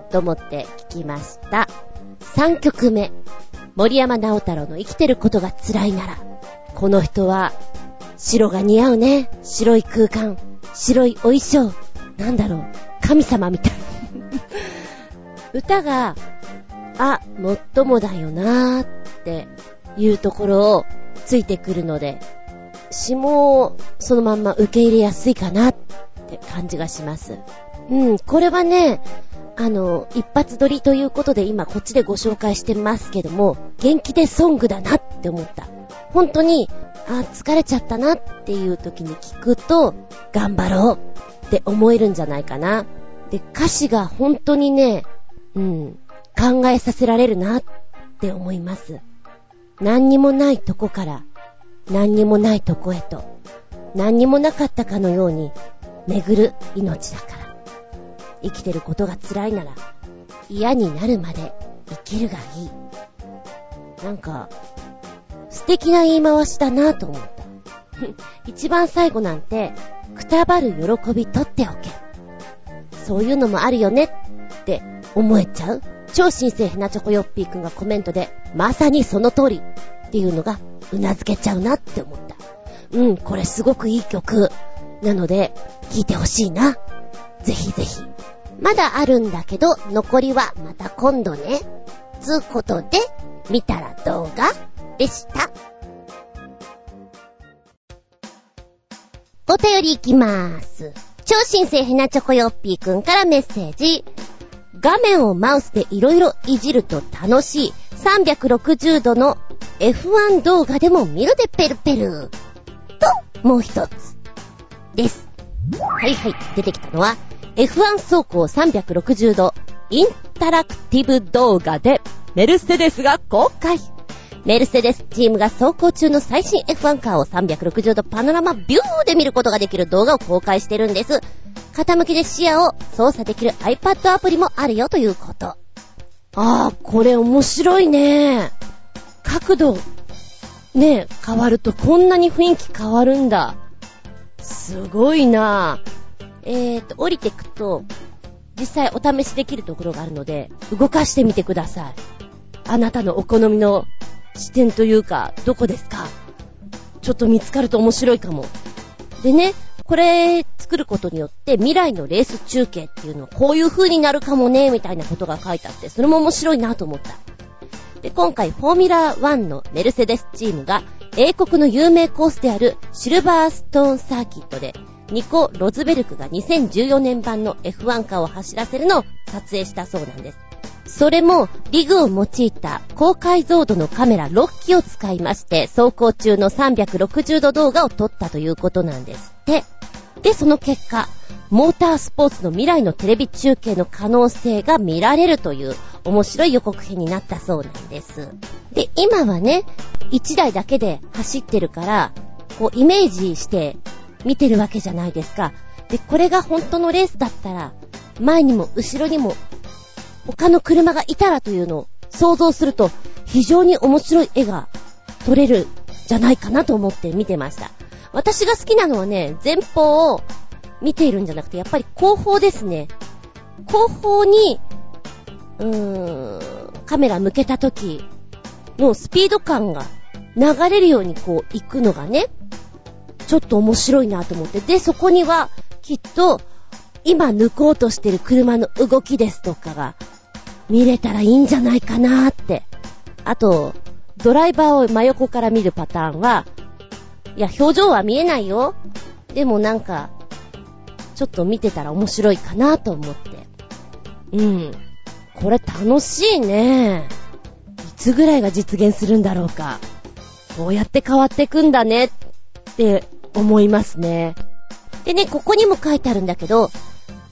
と思って聞きました。3曲目。森山直太朗の生きてることが辛いなら。この人は、白が似合うね。白い空間。白いお衣装。なんだろう。神様みたい。歌が、あ、もっともだよなーっていうところをついてくるので、詩もそのまんま受け入れやすいかなって感じがします。うん、これはね、あの、一発撮りということで今こっちでご紹介してますけども、元気でソングだなって思った。本当に、あ、疲れちゃったなっていう時に聞くと、頑張ろうって思えるんじゃないかな。で、歌詞が本当にね、うん、考えさせられるなって思います。何にもないとこから何にもないとこへと何にもなかったかのように巡る命だから。生きてることが辛いなら嫌になるまで生きるがいい。なんか素敵な言い回しだなと思った。一番最後なんてくたばる喜び取っておけ。そういうのもあるよねって思えちゃう超新星ひなチョコヨッピーくんがコメントで、まさにその通りっていうのが、うなずけちゃうなって思った。うん、これすごくいい曲。なので、聴いてほしいな。ぜひぜひ。まだあるんだけど、残りはまた今度ね。つうことで、見たら動画でした。お便りいきまーす。超新星ひなチョコヨッピーくんからメッセージ。画面をマウスでいろいろいじると楽しい360度の F1 動画でも見るでペルペル。と、もう一つ。です。はいはい、出てきたのは F1 走行360度インタラクティブ動画でメルセデスが公開。メルセデスチームが走行中の最新 F1 カーを360度パノラマビューで見ることができる動画を公開してるんです。傾きで視野を操作できる iPad アプリもあるよということ。ああ、これ面白いね。角度、ね、変わるとこんなに雰囲気変わるんだ。すごいなえーと、降りてくと、実際お試しできるところがあるので、動かしてみてください。あなたのお好みの視点というか、どこですか？ちょっと見つかると面白いかも。でね、これ作ることによって未来のレース中継っていうのはこういう風になるかもね、みたいなことが書いてあって、それも面白いなと思った。で、今回フォーミュラー1のメルセデスチームが英国の有名コースであるシルバーストーンサーキットでニコ・ロズベルクが2014年版の F1 カーを走らせるのを撮影したそうなんです。それも、リグを用いた高解像度のカメラ6機を使いまして、走行中の360度動画を撮ったということなんですって。で、その結果、モータースポーツの未来のテレビ中継の可能性が見られるという面白い予告編になったそうなんです。で、今はね、1台だけで走ってるから、こうイメージして見てるわけじゃないですか。で、これが本当のレースだったら、前にも後ろにも他の車がいたらというのを想像すると、非常に面白い絵が撮れるじゃないかなと思って見てました。私が好きなのはね、前方を見ているんじゃなくて、やっぱり後方ですね。後方に、うーん、カメラ向けた時のスピード感が流れるようにこう行くのがね、ちょっと面白いなと思って。で、そこにはきっと今抜こうとしてる車の動きですとかが見れたらいいんじゃないかなーって。あと、ドライバーを真横から見るパターンは、いや、表情は見えないよ。でもなんか、ちょっと見てたら面白いかなと思って。うん。これ楽しいね。いつぐらいが実現するんだろうか。こうやって変わってくんだねって思いますね。でね、ここにも書いてあるんだけど、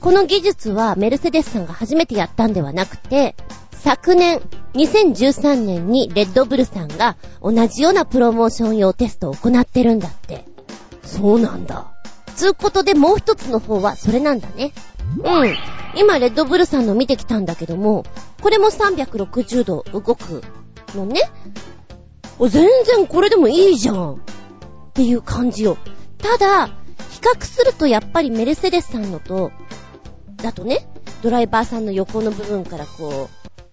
この技術はメルセデスさんが初めてやったんではなくて、昨年、2013年にレッドブルさんが同じようなプロモーション用テストを行ってるんだって。そうなんだ。つうことでもう一つの方はそれなんだね。うん。今レッドブルさんの見てきたんだけども、これも360度動くのね。全然これでもいいじゃん。っていう感じよ。ただ、比較するとやっぱりメルセデスさんのと、だとね、ドライバーさんの横の部分からこ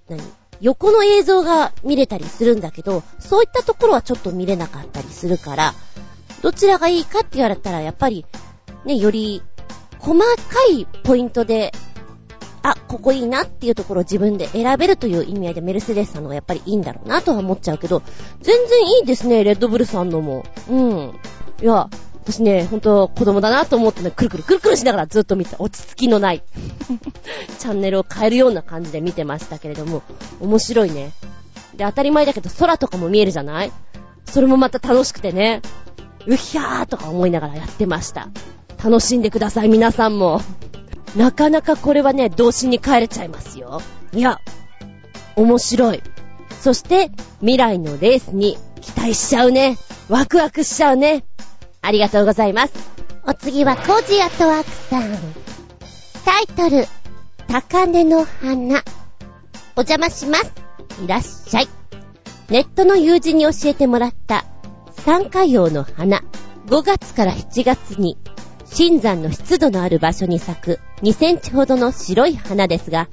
う、何？横の映像が見れたりするんだけど、そういったところはちょっと見れなかったりするから、どちらがいいかって言われたら、やっぱり、ね、より、細かいポイントで、あ、ここいいなっていうところを自分で選べるという意味合いでメルセデスさんのがやっぱりいいんだろうなとは思っちゃうけど、全然いいですね、レッドブルさんのも。うん。いや、私ね、ほんと子供だなと思ってね、くるくるくるくるしながらずっと見て、落ち着きのない チャンネルを変えるような感じで見てましたけれども、面白いね。で、当たり前だけど空とかも見えるじゃない？それもまた楽しくてね、うひゃーとか思いながらやってました。楽しんでください、皆さんも。なかなかこれはね、童心に帰れちゃいますよ。いや、面白い。そして、未来のレースに期待しちゃうね。ワクワクしちゃうね。ありがとうございます。お次はコージアットワークさん。タイトル、高根の花。お邪魔します。いらっしゃい。ネットの友人に教えてもらった酸化葉の花。5月から7月に、新山の湿度のある場所に咲く2センチほどの白い花ですが、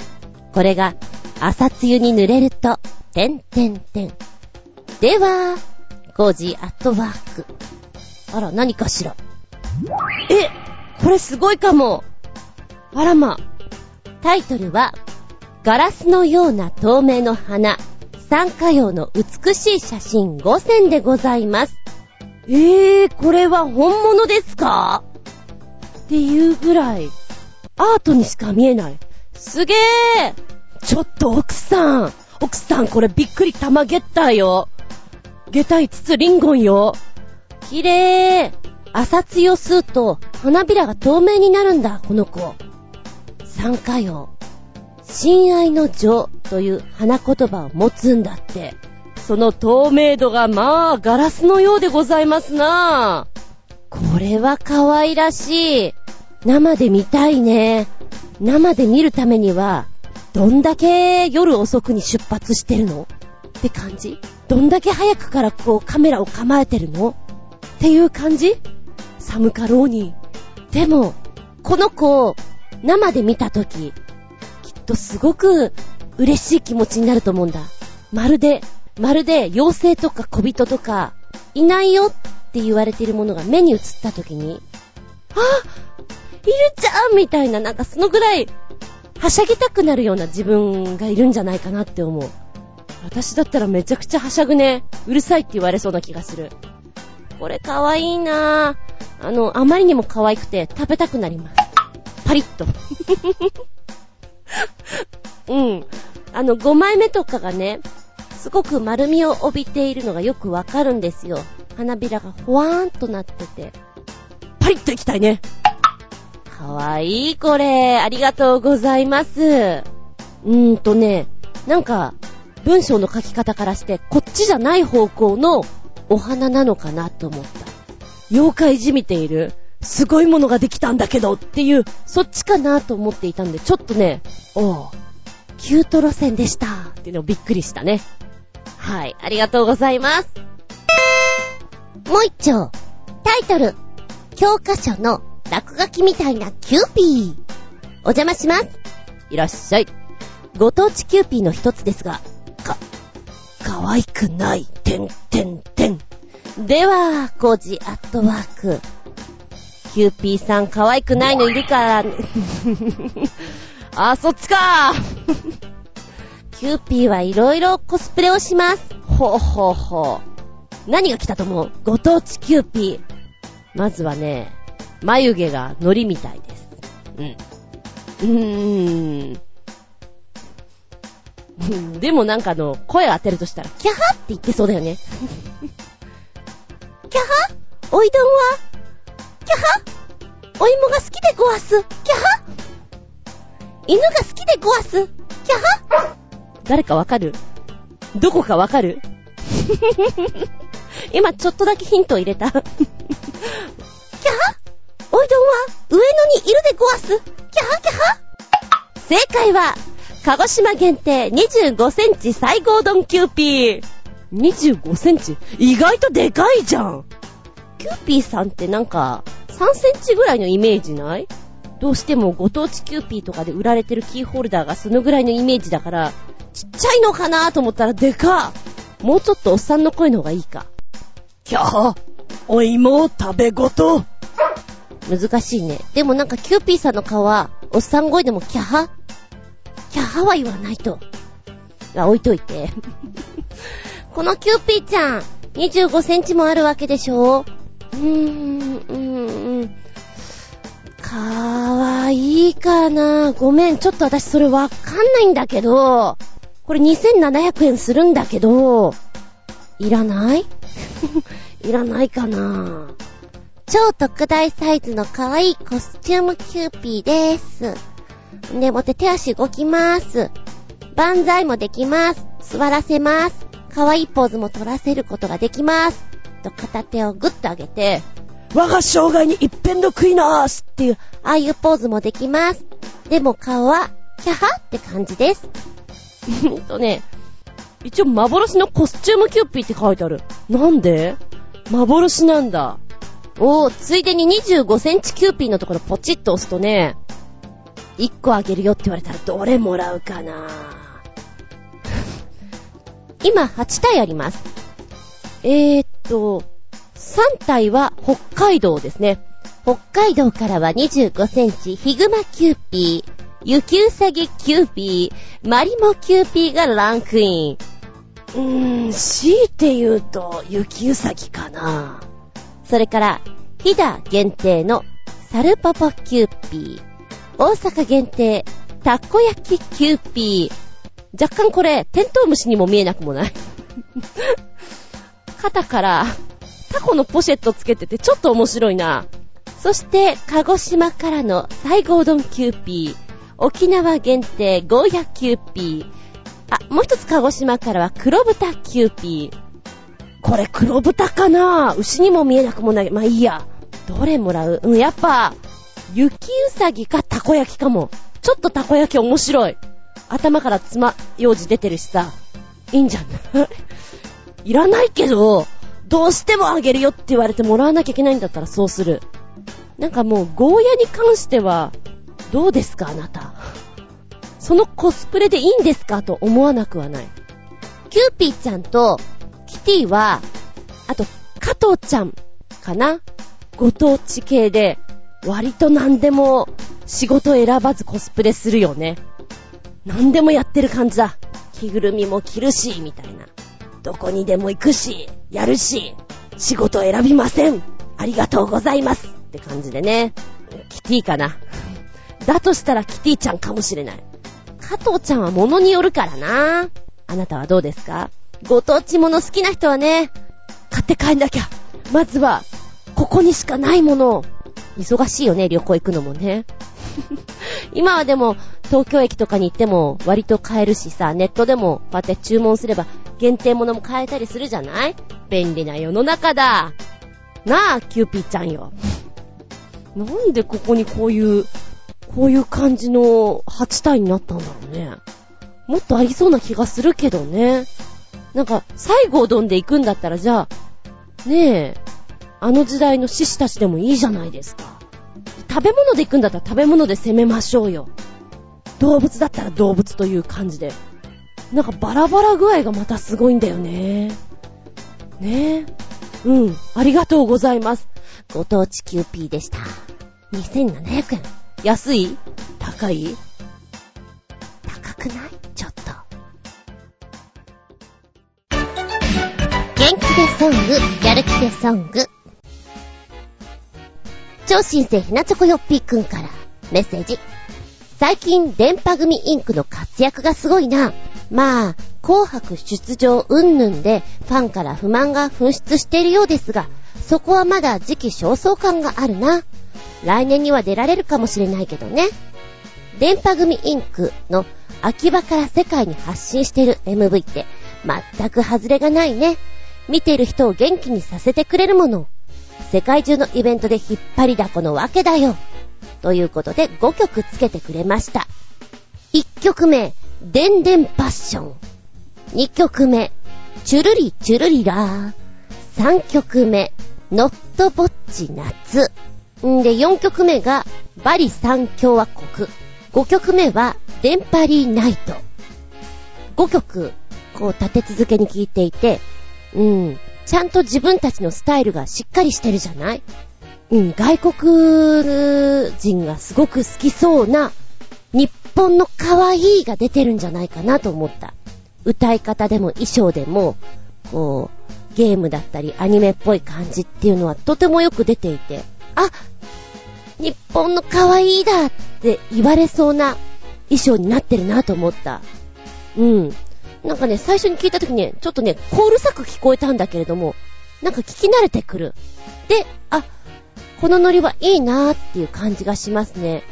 これが朝露に濡れると、てんてんてん。では、コージアットワーク。あら、何かしら。え、これすごいかも。あらま。タイトルは、ガラスのような透明の花、酸化用の美しい写真5選でございます。えー、これは本物ですか？っていうぐらい、アートにしか見えない。すげーちょっと奥さん、奥さんこれびっくり玉ゲッターよ。ゲタ5つリンゴンよ。綺麗。朝露吸うと花びらが透明になるんだ、この子。酸化用。親愛の情という花言葉を持つんだって。その透明度がまあガラスのようでございますな。これは可愛らしい。生で見たいね。生で見るためには、どんだけ夜遅くに出発してるの？って感じどんだけ早くからこうカメラを構えてるの？っていう感じ？寒かろうに。でも、この子を生で見たとき、きっとすごく嬉しい気持ちになると思うんだ。まるで、まるで妖精とか小人とか、いないよって言われているものが目に映ったときに、いるじゃんみたいな、なんかそのぐらい、はしゃぎたくなるような自分がいるんじゃないかなって思う。私だったらめちゃくちゃはしゃぐね。うるさいって言われそうな気がする。これかわいいなぁ。あの、あまりにも可愛くて食べたくなります。パリッと。うん。あの、5枚目とかがね、すごく丸みを帯びているのがよくわかるんですよ。花びらがほわーんとなってて。パリッといきたいね。かわいい、これ。ありがとうございます。うーんとね、なんか、文章の書き方からして、こっちじゃない方向のお花なのかなと思った。妖怪じみている。すごいものができたんだけどっていう、そっちかなと思っていたんで、ちょっとね、おう、キュート路線でしたっていうのをびっくりしたね。はい、ありがとうございます。もう一丁。タイトル。教科書の落書きみたいなキューピー。お邪魔します。いらっしゃい。ご当地キューピーの一つですが、か、可愛くない、てんてんてん。では、コジアットワーク。キューピーさん可愛くないのいるから、あ、そっちかキューピーはいろいろコスプレをします。ほうほうほう。何が来たと思う？ご当地キューピー。まずはね、眉毛が海苔みたいです。うん。うーん。でもなんかあの、声を当てるとしたら、キャハって言ってそうだよね。キャハ？おいどんは？キャハ？お芋が好きでごわす。キャハ？犬が好きでごわす。キャハ？誰かわかる？どこかわかる？今ちょっとだけヒントを入れた。キャハ？おいどんは？上野にいるでごわす。キャハ？キャハ？正解は、鹿児島限定25センチ西郷どんキューピー。25センチ意外とでかいじゃん。キューピーさんってなんか、3センチぐらいのイメージない？どうしてもご当地キューピーとかで売られてるキーホルダーがそのぐらいのイメージだから、ちっちゃいのかなと思ったらでかもうちょっとおっさんの声の方がいいか。キャーお芋食べごと難しいね。でもなんかキューピーさんの顔は、おっさん声でもキャハ？キャハは言わないと。あ、置いといて。このキューピーちゃん、25センチもあるわけでしょう？ーん、うーん。かわいいかなごめん、ちょっと私それわかんないんだけど、これ2700円するんだけど、いらない？いらないかな超特大サイズの可愛いコスチュームキューピーです。でもって手足動きます。万歳もできます。座らせます。可愛いポーズも取らせることができます。と片手をグッと上げて、我が生涯に一片の悔いなーしっていう、ああいうポーズもできます。でも顔は、キャハって感じです。んとね、一応幻のコスチュームキューピーって書いてある。なんで？幻なんだ。おー、ついでに25センチキューピーのところポチッと押すとね、1個あげるよって言われたらどれもらうかな今8体あります。えーっと、3体は北海道ですね。北海道からは25センチ、ヒグマキューピー、雪うさぎキューピー、マリモキューピーがランクイン。うーん、強いて言うと、雪うさぎかな。それから、飛騨限定のさるぼぼキューピー、大阪限定、たこ焼きキューピー。若干これ、テントウムシにも見えなくもない 肩から、タコのポシェットつけててちょっと面白いな。そして、鹿児島からの西郷どんキューピー。沖縄限定ゴーヤキューピー。あ、もう一つ鹿児島からは黒豚キューピー。これ黒豚かな牛にも見えなくもない。まあいいや。どれもらううん、やっぱ、雪うさぎかたこ焼きかも。ちょっとたこ焼き面白い。頭から爪楊枝出てるしさ。いいんじゃない いらないけど、どうしてもあげるよって言われてもらわなきゃいけないんだったらそうする。なんかもう、ゴーヤに関しては、どうですかあなた。そのコスプレでいいんですかと思わなくはない。キューピーちゃんと、キティは、あと、加藤ちゃんかなご当地系で、割と何でも仕事選ばずコスプレするよね。何でもやってる感じだ。着ぐるみも着るし、みたいな。どこにでも行くし、やるし、仕事選びません。ありがとうございます。って感じでね。キティかな。だとしたらキティちゃんかもしれない。加藤ちゃんは物によるからな。あなたはどうですか？ご当地物好きな人はね、買って帰んなきゃ。まずは、ここにしかないものを。忙しいよね、旅行行くのもね。今はでも、東京駅とかに行っても割と買えるしさ、ネットでもこうやって注文すれば限定物も買えたりするじゃない？便利な世の中だ。なあ、キューピーちゃんよ。なんでここにこういう、こういう感じの8体になったんだろうね。もっとありそうな気がするけどね。なんか、最後をどんで行くんだったら、じゃあ、ねえ、あの時代の獅子たちでもいいじゃないですか。食べ物で行くんだったら食べ物で攻めましょうよ。動物だったら動物という感じで。なんかバラバラ具合がまたすごいんだよね。ねえ。うん。ありがとうございます。ご当地キューピーでした。2700円。安い？高い？高くない？ちょっと。元気でソング、やる気でソング。超新星ひなチョコヨッピーくんからメッセージ。最近、電波組インクの活躍がすごいな。まあ、紅白出場云々でファンから不満が噴出しているようですが、そこはまだ時期尚早感があるな。来年には出られるかもしれないけどね。電波組インクの秋葉から世界に発信してる MV って全く外れがないね。見てる人を元気にさせてくれるもの。世界中のイベントで引っ張りだこのわけだよ。ということで5曲つけてくれました。1曲目、でんでんパッション。2曲目、チュルリチュルリラー。3曲目、ノットボッチ夏。んで、4曲目が、バリ三共和国。5曲目は、デンパリーナイト。5曲、こう立て続けに聴いていて、うん、ちゃんと自分たちのスタイルがしっかりしてるじゃない？うん、外国人がすごく好きそうな、日本の可愛いが出てるんじゃないかなと思った。歌い方でも衣装でも、こう、ゲームだったりアニメっぽい感じっていうのはとてもよく出ていて、あ日本の可愛いだって言われそうな衣装になってるなと思った。うん。なんかね、最初に聞いた時ね、ちょっとね、コールサク聞こえたんだけれども、なんか聞き慣れてくる。で、あ、このノリはいいなーっていう感じがしますね。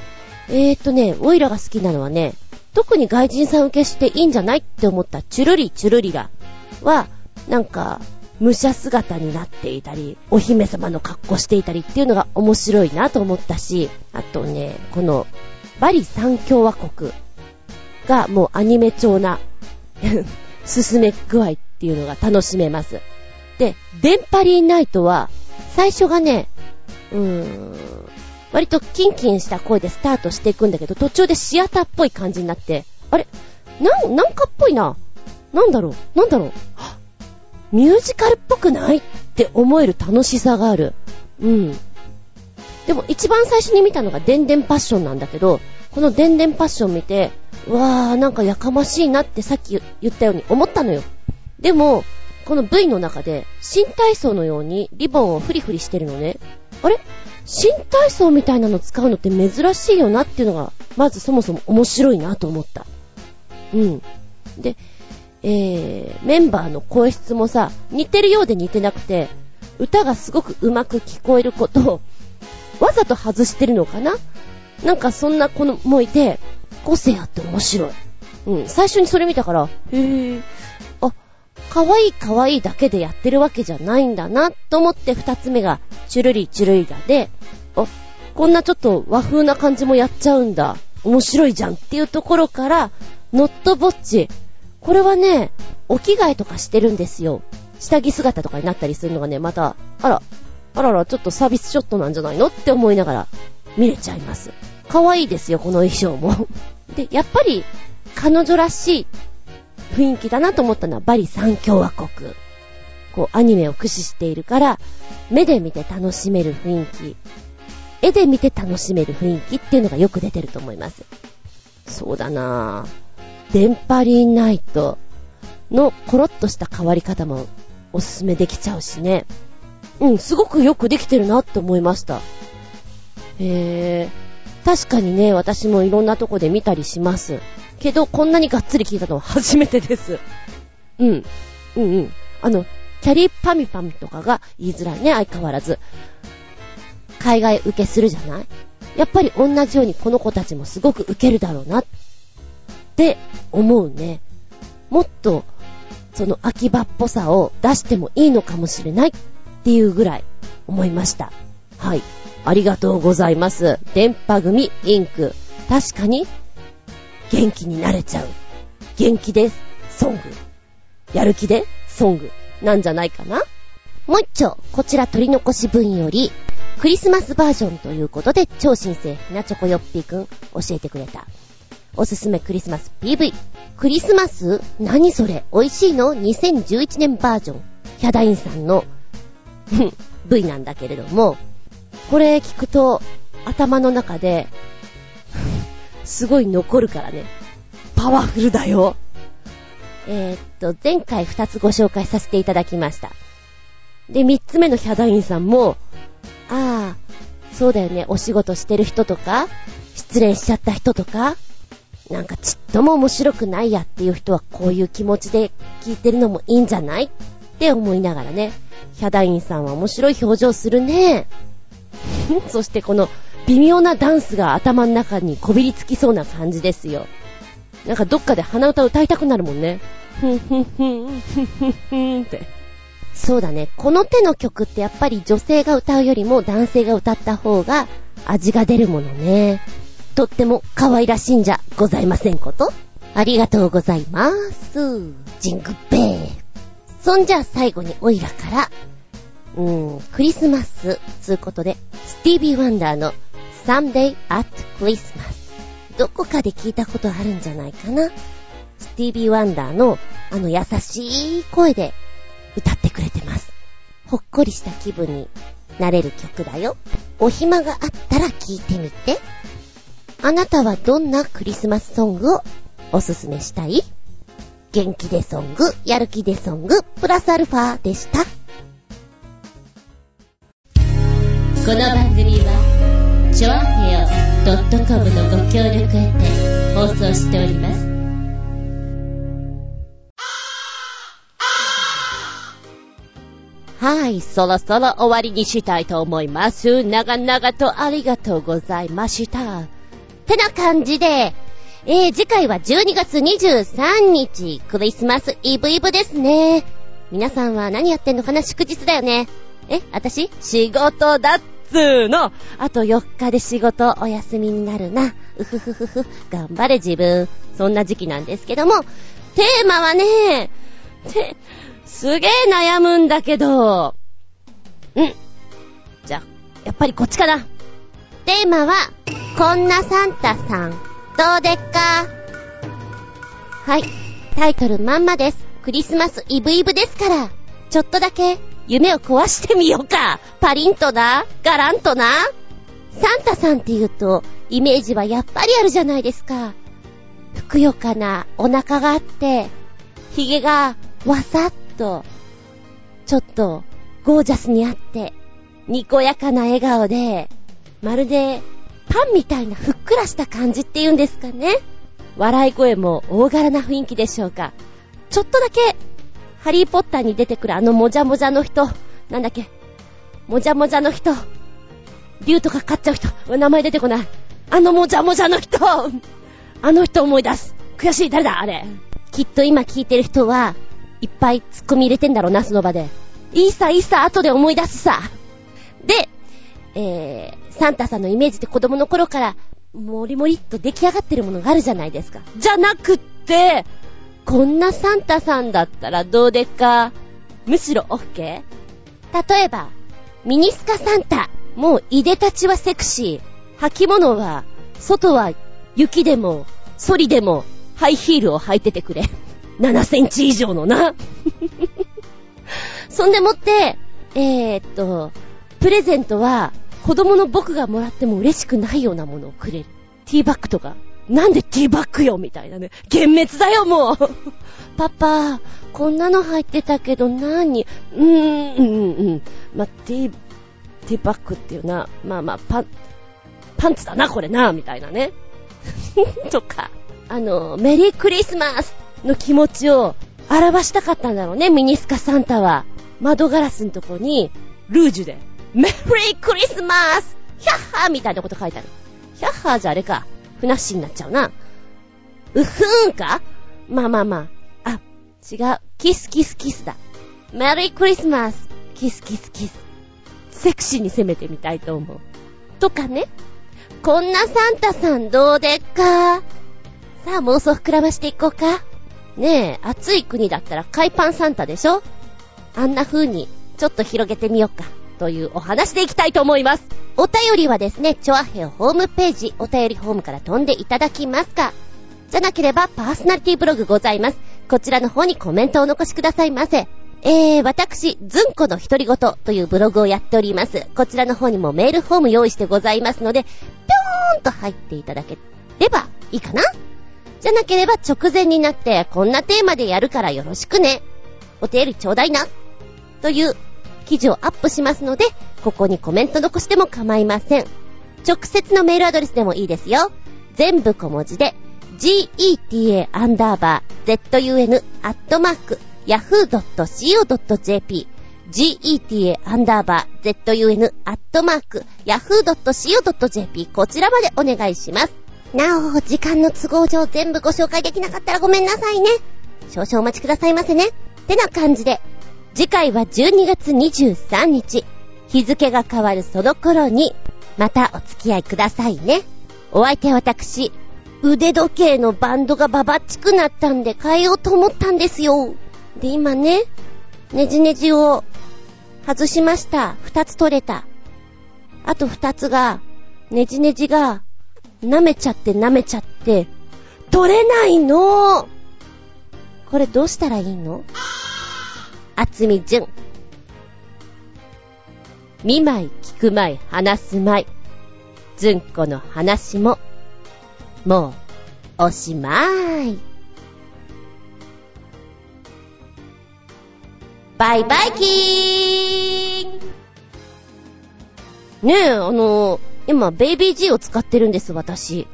えーとね、オイラが好きなのはね、特に外人さん受けしていいんじゃないって思ったチュルリチュルリラは、なんか、武者姿になっていたり、お姫様の格好していたりっていうのが面白いなと思ったし、あとね、この、バリ三共和国がもうアニメ調な 進め具合っていうのが楽しめます。で、デンパリーナイトは、最初がね、うーん、割とキンキンした声でスタートしていくんだけど、途中でシアターっぽい感じになって、あれ？なん、なんかっぽいな。なんだろう？なんだろう？ミュージカルっぽくないって思える楽しさがある。うん。でも一番最初に見たのがデンデンパッションなんだけど、このデンデンパッション見て、わー、なんかやかましいなってさっき言ったように思ったのよ。でも、この V の中で、新体操のようにリボンをフリフリしてるのね。あれ？新体操みたいなの使うのって珍しいよなっていうのが、まずそもそも面白いなと思った。うん。で、えー、メンバーの声質もさ、似てるようで似てなくて、歌がすごくうまく聞こえることを、わざと外してるのかな？なんかそんな子もいて、個性あって面白い。うん、最初にそれ見たから、へぇー、あ、可愛い可愛いいだけでやってるわけじゃないんだな、と思って二つ目が、チュルリチュルリラで、あ、こんなちょっと和風な感じもやっちゃうんだ。面白いじゃんっていうところから、ノットボッチ。これはね、お着替えとかしてるんですよ。下着姿とかになったりするのがね、また、あら、あらら、ちょっとサービスショットなんじゃないのって思いながら見れちゃいます。可愛いですよ、この衣装も。で、やっぱり、彼女らしい雰囲気だなと思ったのはバリ三共和国。こう、アニメを駆使しているから、目で見て楽しめる雰囲気。絵で見て楽しめる雰囲気っていうのがよく出てると思います。そうだなぁ。電波リーナイトのコロッとした変わり方もおすすめできちゃうしね。うん、すごくよくできてるなって思いました。へー。確かにね、私もいろんなとこで見たりします。けど、こんなにがっつり聞いたのは初めてです。うん。うんうん。あの、キャリーパミパミとかが言いづらいね、相変わらず。海外受けするじゃない？やっぱり同じようにこの子たちもすごく受けるだろうなって思うね。もっと、その秋葉っぽさを出してもいいのかもしれないっていうぐらい思いました。はい。ありがとうございます。電波組インク。確かに、元気になれちゃう。元気で。ソング。やる気でソング。なんじゃないかな？もう一丁、こちら取り残し分より、クリスマスバージョンということで、超新星ひなチョコヨッピーくん教えてくれた。おすすめクリスマス PV。クリスマス何それ？美味しいの ?2011 年バージョン。ヒャダインさんの V なんだけれども、これ聞くと頭の中で、すごい残るからね。パワフルだよ。えー、っと、前回2つご紹介させていただきました。で、3つ目のヒャダインさんも、ああ、そうだよね、お仕事してる人とか、失恋しちゃった人とか、なんかちっとも面白くないやっていう人はこういう気持ちで聞いてるのもいいんじゃないって思いながらね、ヒャダインさんは面白い表情するね。そしてこの微妙なダンスが頭の中にこびりつきそうな感じですよ。なんかどっかで鼻歌歌いたくなるもんね。ふんふんふん、ふんふんふんって。そうだね。この手の曲ってやっぱり女性が歌うよりも男性が歌った方が味が出るものね。とっても可愛らしいんじゃございませんことありがとうございます。ジングベー。そんじゃ最後にオイラから、うん、クリスマス、つうことで、スティービー・ワンダーの Someday at Christmas。どこかで聞いたことあるんじゃないかな？スティービー・ワンダーのあの優しい声で歌ってくれてます。ほっこりした気分になれる曲だよ。お暇があったら聴いてみて。あなたはどんなクリスマスソングをおすすめしたい？元気でソング、やる気でソング、プラスアルファでした。この番組は、ちょあへよ .com のご協力へて放送しております。はい、そろそろ終わりにしたいと思います。長々とありがとうございました。ってな感じで、えー、次回は12月23日、クリスマスイブイブですね。皆さんは何やってんのかな？祝日だよね。え、私？仕事だっつーの。あと4日で仕事お休みになるな。うふふふふ。頑張れ自分。そんな時期なんですけども、テーマはね、て、すげえ悩むんだけど、うん。じゃ、やっぱりこっちかな。テーマは、こんなサンタさん、どうでっか？はい。タイトルまんまです。クリスマスイブイブですから、ちょっとだけ夢を壊してみようか。パリンとな、ガランとな。サンタさんって言うと、イメージはやっぱりあるじゃないですか。ふくよかなお腹があって、髭がわさっと、ちょっとゴージャスにあって、にこやかな笑顔で、まるでパンみたいなふっくらした感じっていうんですかね。笑い声も大柄な雰囲気でしょうか。ちょっとだけ、ハリーポッターに出てくるあのもじゃもじゃの人、なんだっけ、もじゃもじゃの人、竜とか飼っちゃう人、名前出てこない。あのもじゃもじゃの人、あの人思い出す。悔しい、誰だ、あれ。きっと今聞いてる人は、いっぱい突っ込み入れてんだろうな、その場で。いいさ、いいさ、後で思い出すさ。で、えー、サンタさんのイメージって子供の頃から、もりもりっと出来上がってるものがあるじゃないですか。じゃなくって、こんなサンタさんだったらどうでっか？むしろ OK? 例えば、ミニスカサンタ。もう、いでたちはセクシー。履物は、外は雪でも、ソリでも、ハイヒールを履いててくれ。7センチ以上のな。そんでもって、えー、っと、プレゼントは、子供の僕がもらっても嬉しくないようなものをくれる。ティーバッグとか。なんでティーバッグよみたいなね。幻滅だよ、もう パパ、こんなの入ってたけど何？うーん、うん、うん。まティー、ティーバッグっていうな、まあまあ、パン、パンツだな、これな、みたいなね。とか、あの、メリークリスマスの気持ちを表したかったんだろうね、ミニスカサンタは。窓ガラスのとこに、ルージュで、メリークリスマスヒャッハーみたいなこと書いてある。ヒャッハーじゃあれか。ふなっしになっちゃうな。うふーんか？まあまあまあ。あ、違う。キスキスキスだ。メリークリスマスキスキスキス。セクシーに攻めてみたいと思う。とかね。こんなサンタさんどうでっか？さあ妄想膨らましていこうか。ねえ、暑い国だったら海パンサンタでしょ？あんな風に、ちょっと広げてみようか。というお話でいきたいと思います。お便りはですね、チョアヘオホームページ、お便りホームから飛んでいただきますか。じゃなければ、パーソナリティブログございます。こちらの方にコメントをお残しくださいませ。えー、私、ずんこの独り言というブログをやっております。こちらの方にもメールフォーム用意してございますので、ぴょーんと入っていただければいいかなじゃなければ直前になって、こんなテーマでやるからよろしくね。お便りちょうだいな。という記事をアップしますので、ここにコメント残しても構いません。直接のメールアドレスでもいいですよ。全部小文字で、geta アンダーバー zun アットマーク yahoo.co.jp geta アンダーバー zun アットマーク yahoo.co.jp こちらまでお願いします。なお、時間の都合上全部ご紹介できなかったらごめんなさいね。少々お待ちくださいませね。ってな感じで、次回は12月23日、日付が変わるその頃に、またお付き合いくださいね。お相手は私、腕時計のバンドがババッチくなったんで変えようと思ったんですよ。で、今ね、ネジネジを外しました。二つ取れた。あと二つが、ネジネジが、舐めちゃって舐めちゃって、取れないのこれどうしたらいいの？あつみじゅん。見舞い聞く舞い話す舞い。ずんこの話も、もう、おしまい。バイバイキーねえ、あの、今、ベイビー G を使ってるんです、私。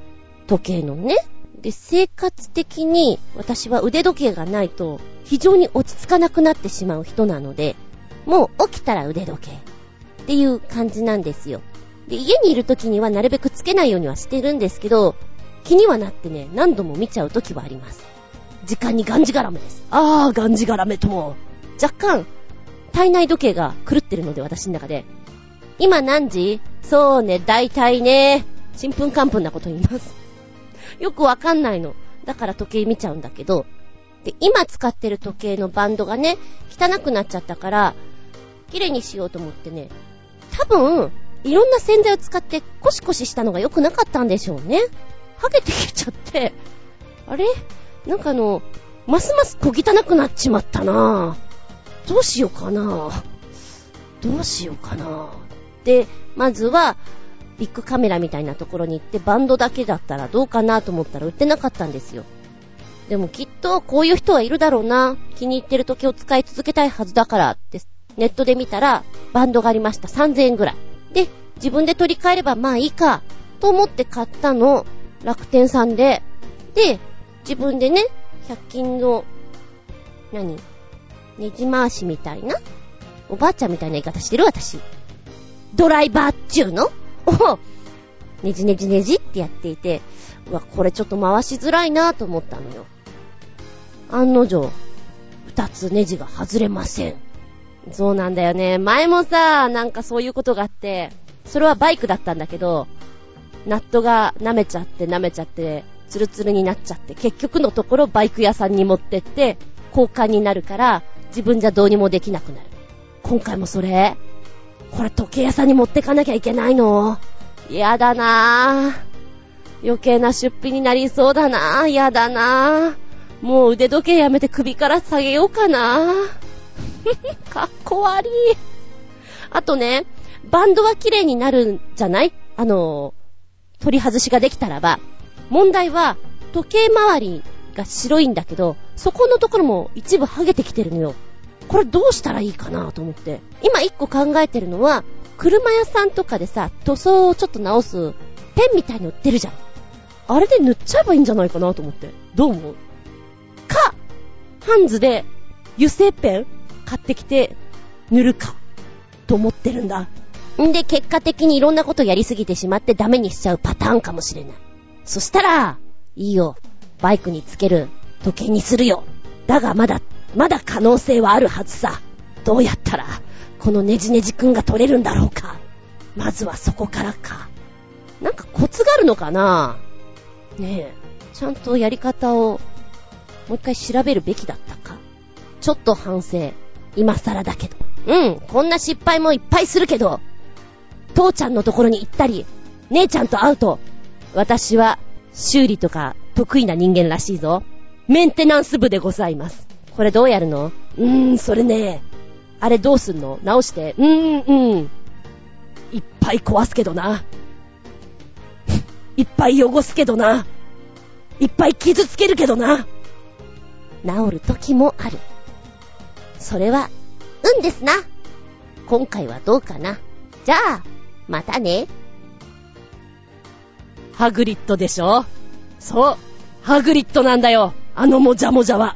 時計のね。で、生活的に私は腕時計がないと非常に落ち着かなくなってしまう人なので、もう起きたら腕時計っていう感じなんですよ。で、家にいる時にはなるべくつけないようにはしてるんですけど、気にはなってね、何度も見ちゃう時はあります。時間にがんじがらめです。あー、がんじがらめと。若干、体内時計が狂ってるので、私の中で。今何時？そうね、大体ね、ちんぷんかんぷんなこと言います。よくわかんないの。だから時計見ちゃうんだけど。で、今使ってる時計のバンドがね、汚くなっちゃったから、綺麗にしようと思ってね。多分、いろんな洗剤を使ってコシコシしたのが良くなかったんでしょうね。ハゲてきちゃって、あれ？なんかあの、ますます小汚くなっちまったなぁ。どうしようかなどうしようかなで、まずは、ビッグカメラみたいなところに行ってバンドだけだったらどうかなと思ったら売ってなかったんですよ。でもきっとこういう人はいるだろうな。気に入ってる時を使い続けたいはずだからってネットで見たらバンドがありました。3000円ぐらい。で、自分で取り替えればまあいいかと思って買ったの。楽天さんで。で、自分でね、100均の、何？ねじ回しみたいな？おばあちゃんみたいな言い方してる私。ドライバーっちゅうの？を、ねじねじねじってやっていて、うわ、これちょっと回しづらいなと思ったのよ。案の定、二つネジが外れません。そうなんだよね。前もさ、なんかそういうことがあって、それはバイクだったんだけど、ナットが舐めちゃって舐めちゃって、ツルツルになっちゃって、結局のところバイク屋さんに持ってって、交換になるから、自分じゃどうにもできなくなる。今回もそれこれ時計屋さんに持ってかなきゃいけないの嫌だなぁ。余計な出費になりそうだなぁ。嫌だなぁ。もう腕時計やめて首から下げようかな。かっこ悪い。あとね、バンドは綺麗になるんじゃない？あの、取り外しができたらば。問題は、時計回りが白いんだけど、そこのところも一部剥げてきてるのよ。これどうしたらいいかなと思って。今一個考えてるのは、車屋さんとかでさ、塗装をちょっと直す、ペンみたいに売ってるじゃん。あれで塗っちゃえばいいんじゃないかなと思って。どう思う、ハンズで油性ペン買ってきて塗るか、と思ってるんだ。んで、結果的にいろんなことやりすぎてしまってダメにしちゃうパターンかもしれない。そしたら、いいよ。バイクにつける時計にするよ。だがまだ、まだ可能性はあるはずさ。どうやったら、このネジネジくんが取れるんだろうか。まずはそこからか。なんかコツがあるのかなねえ、ちゃんとやり方を、もう一回調べるべきだったか。ちょっと反省。今更だけど。うん、こんな失敗もいっぱいするけど、父ちゃんのところに行ったり、姉ちゃんと会うと、私は修理とか得意な人間らしいぞ。メンテナンス部でございます。これどうやるの？うーん、それね。あれどうすんの？直して。うーん、うん。いっぱい壊すけどな。いっぱい汚すけどな。いっぱい傷つけるけどな。治る時もある。それは、運ですな。今回はどうかな。じゃあ、またね。ハグリッドでしょ？そう、ハグリッドなんだよ。あのもじゃもじゃは。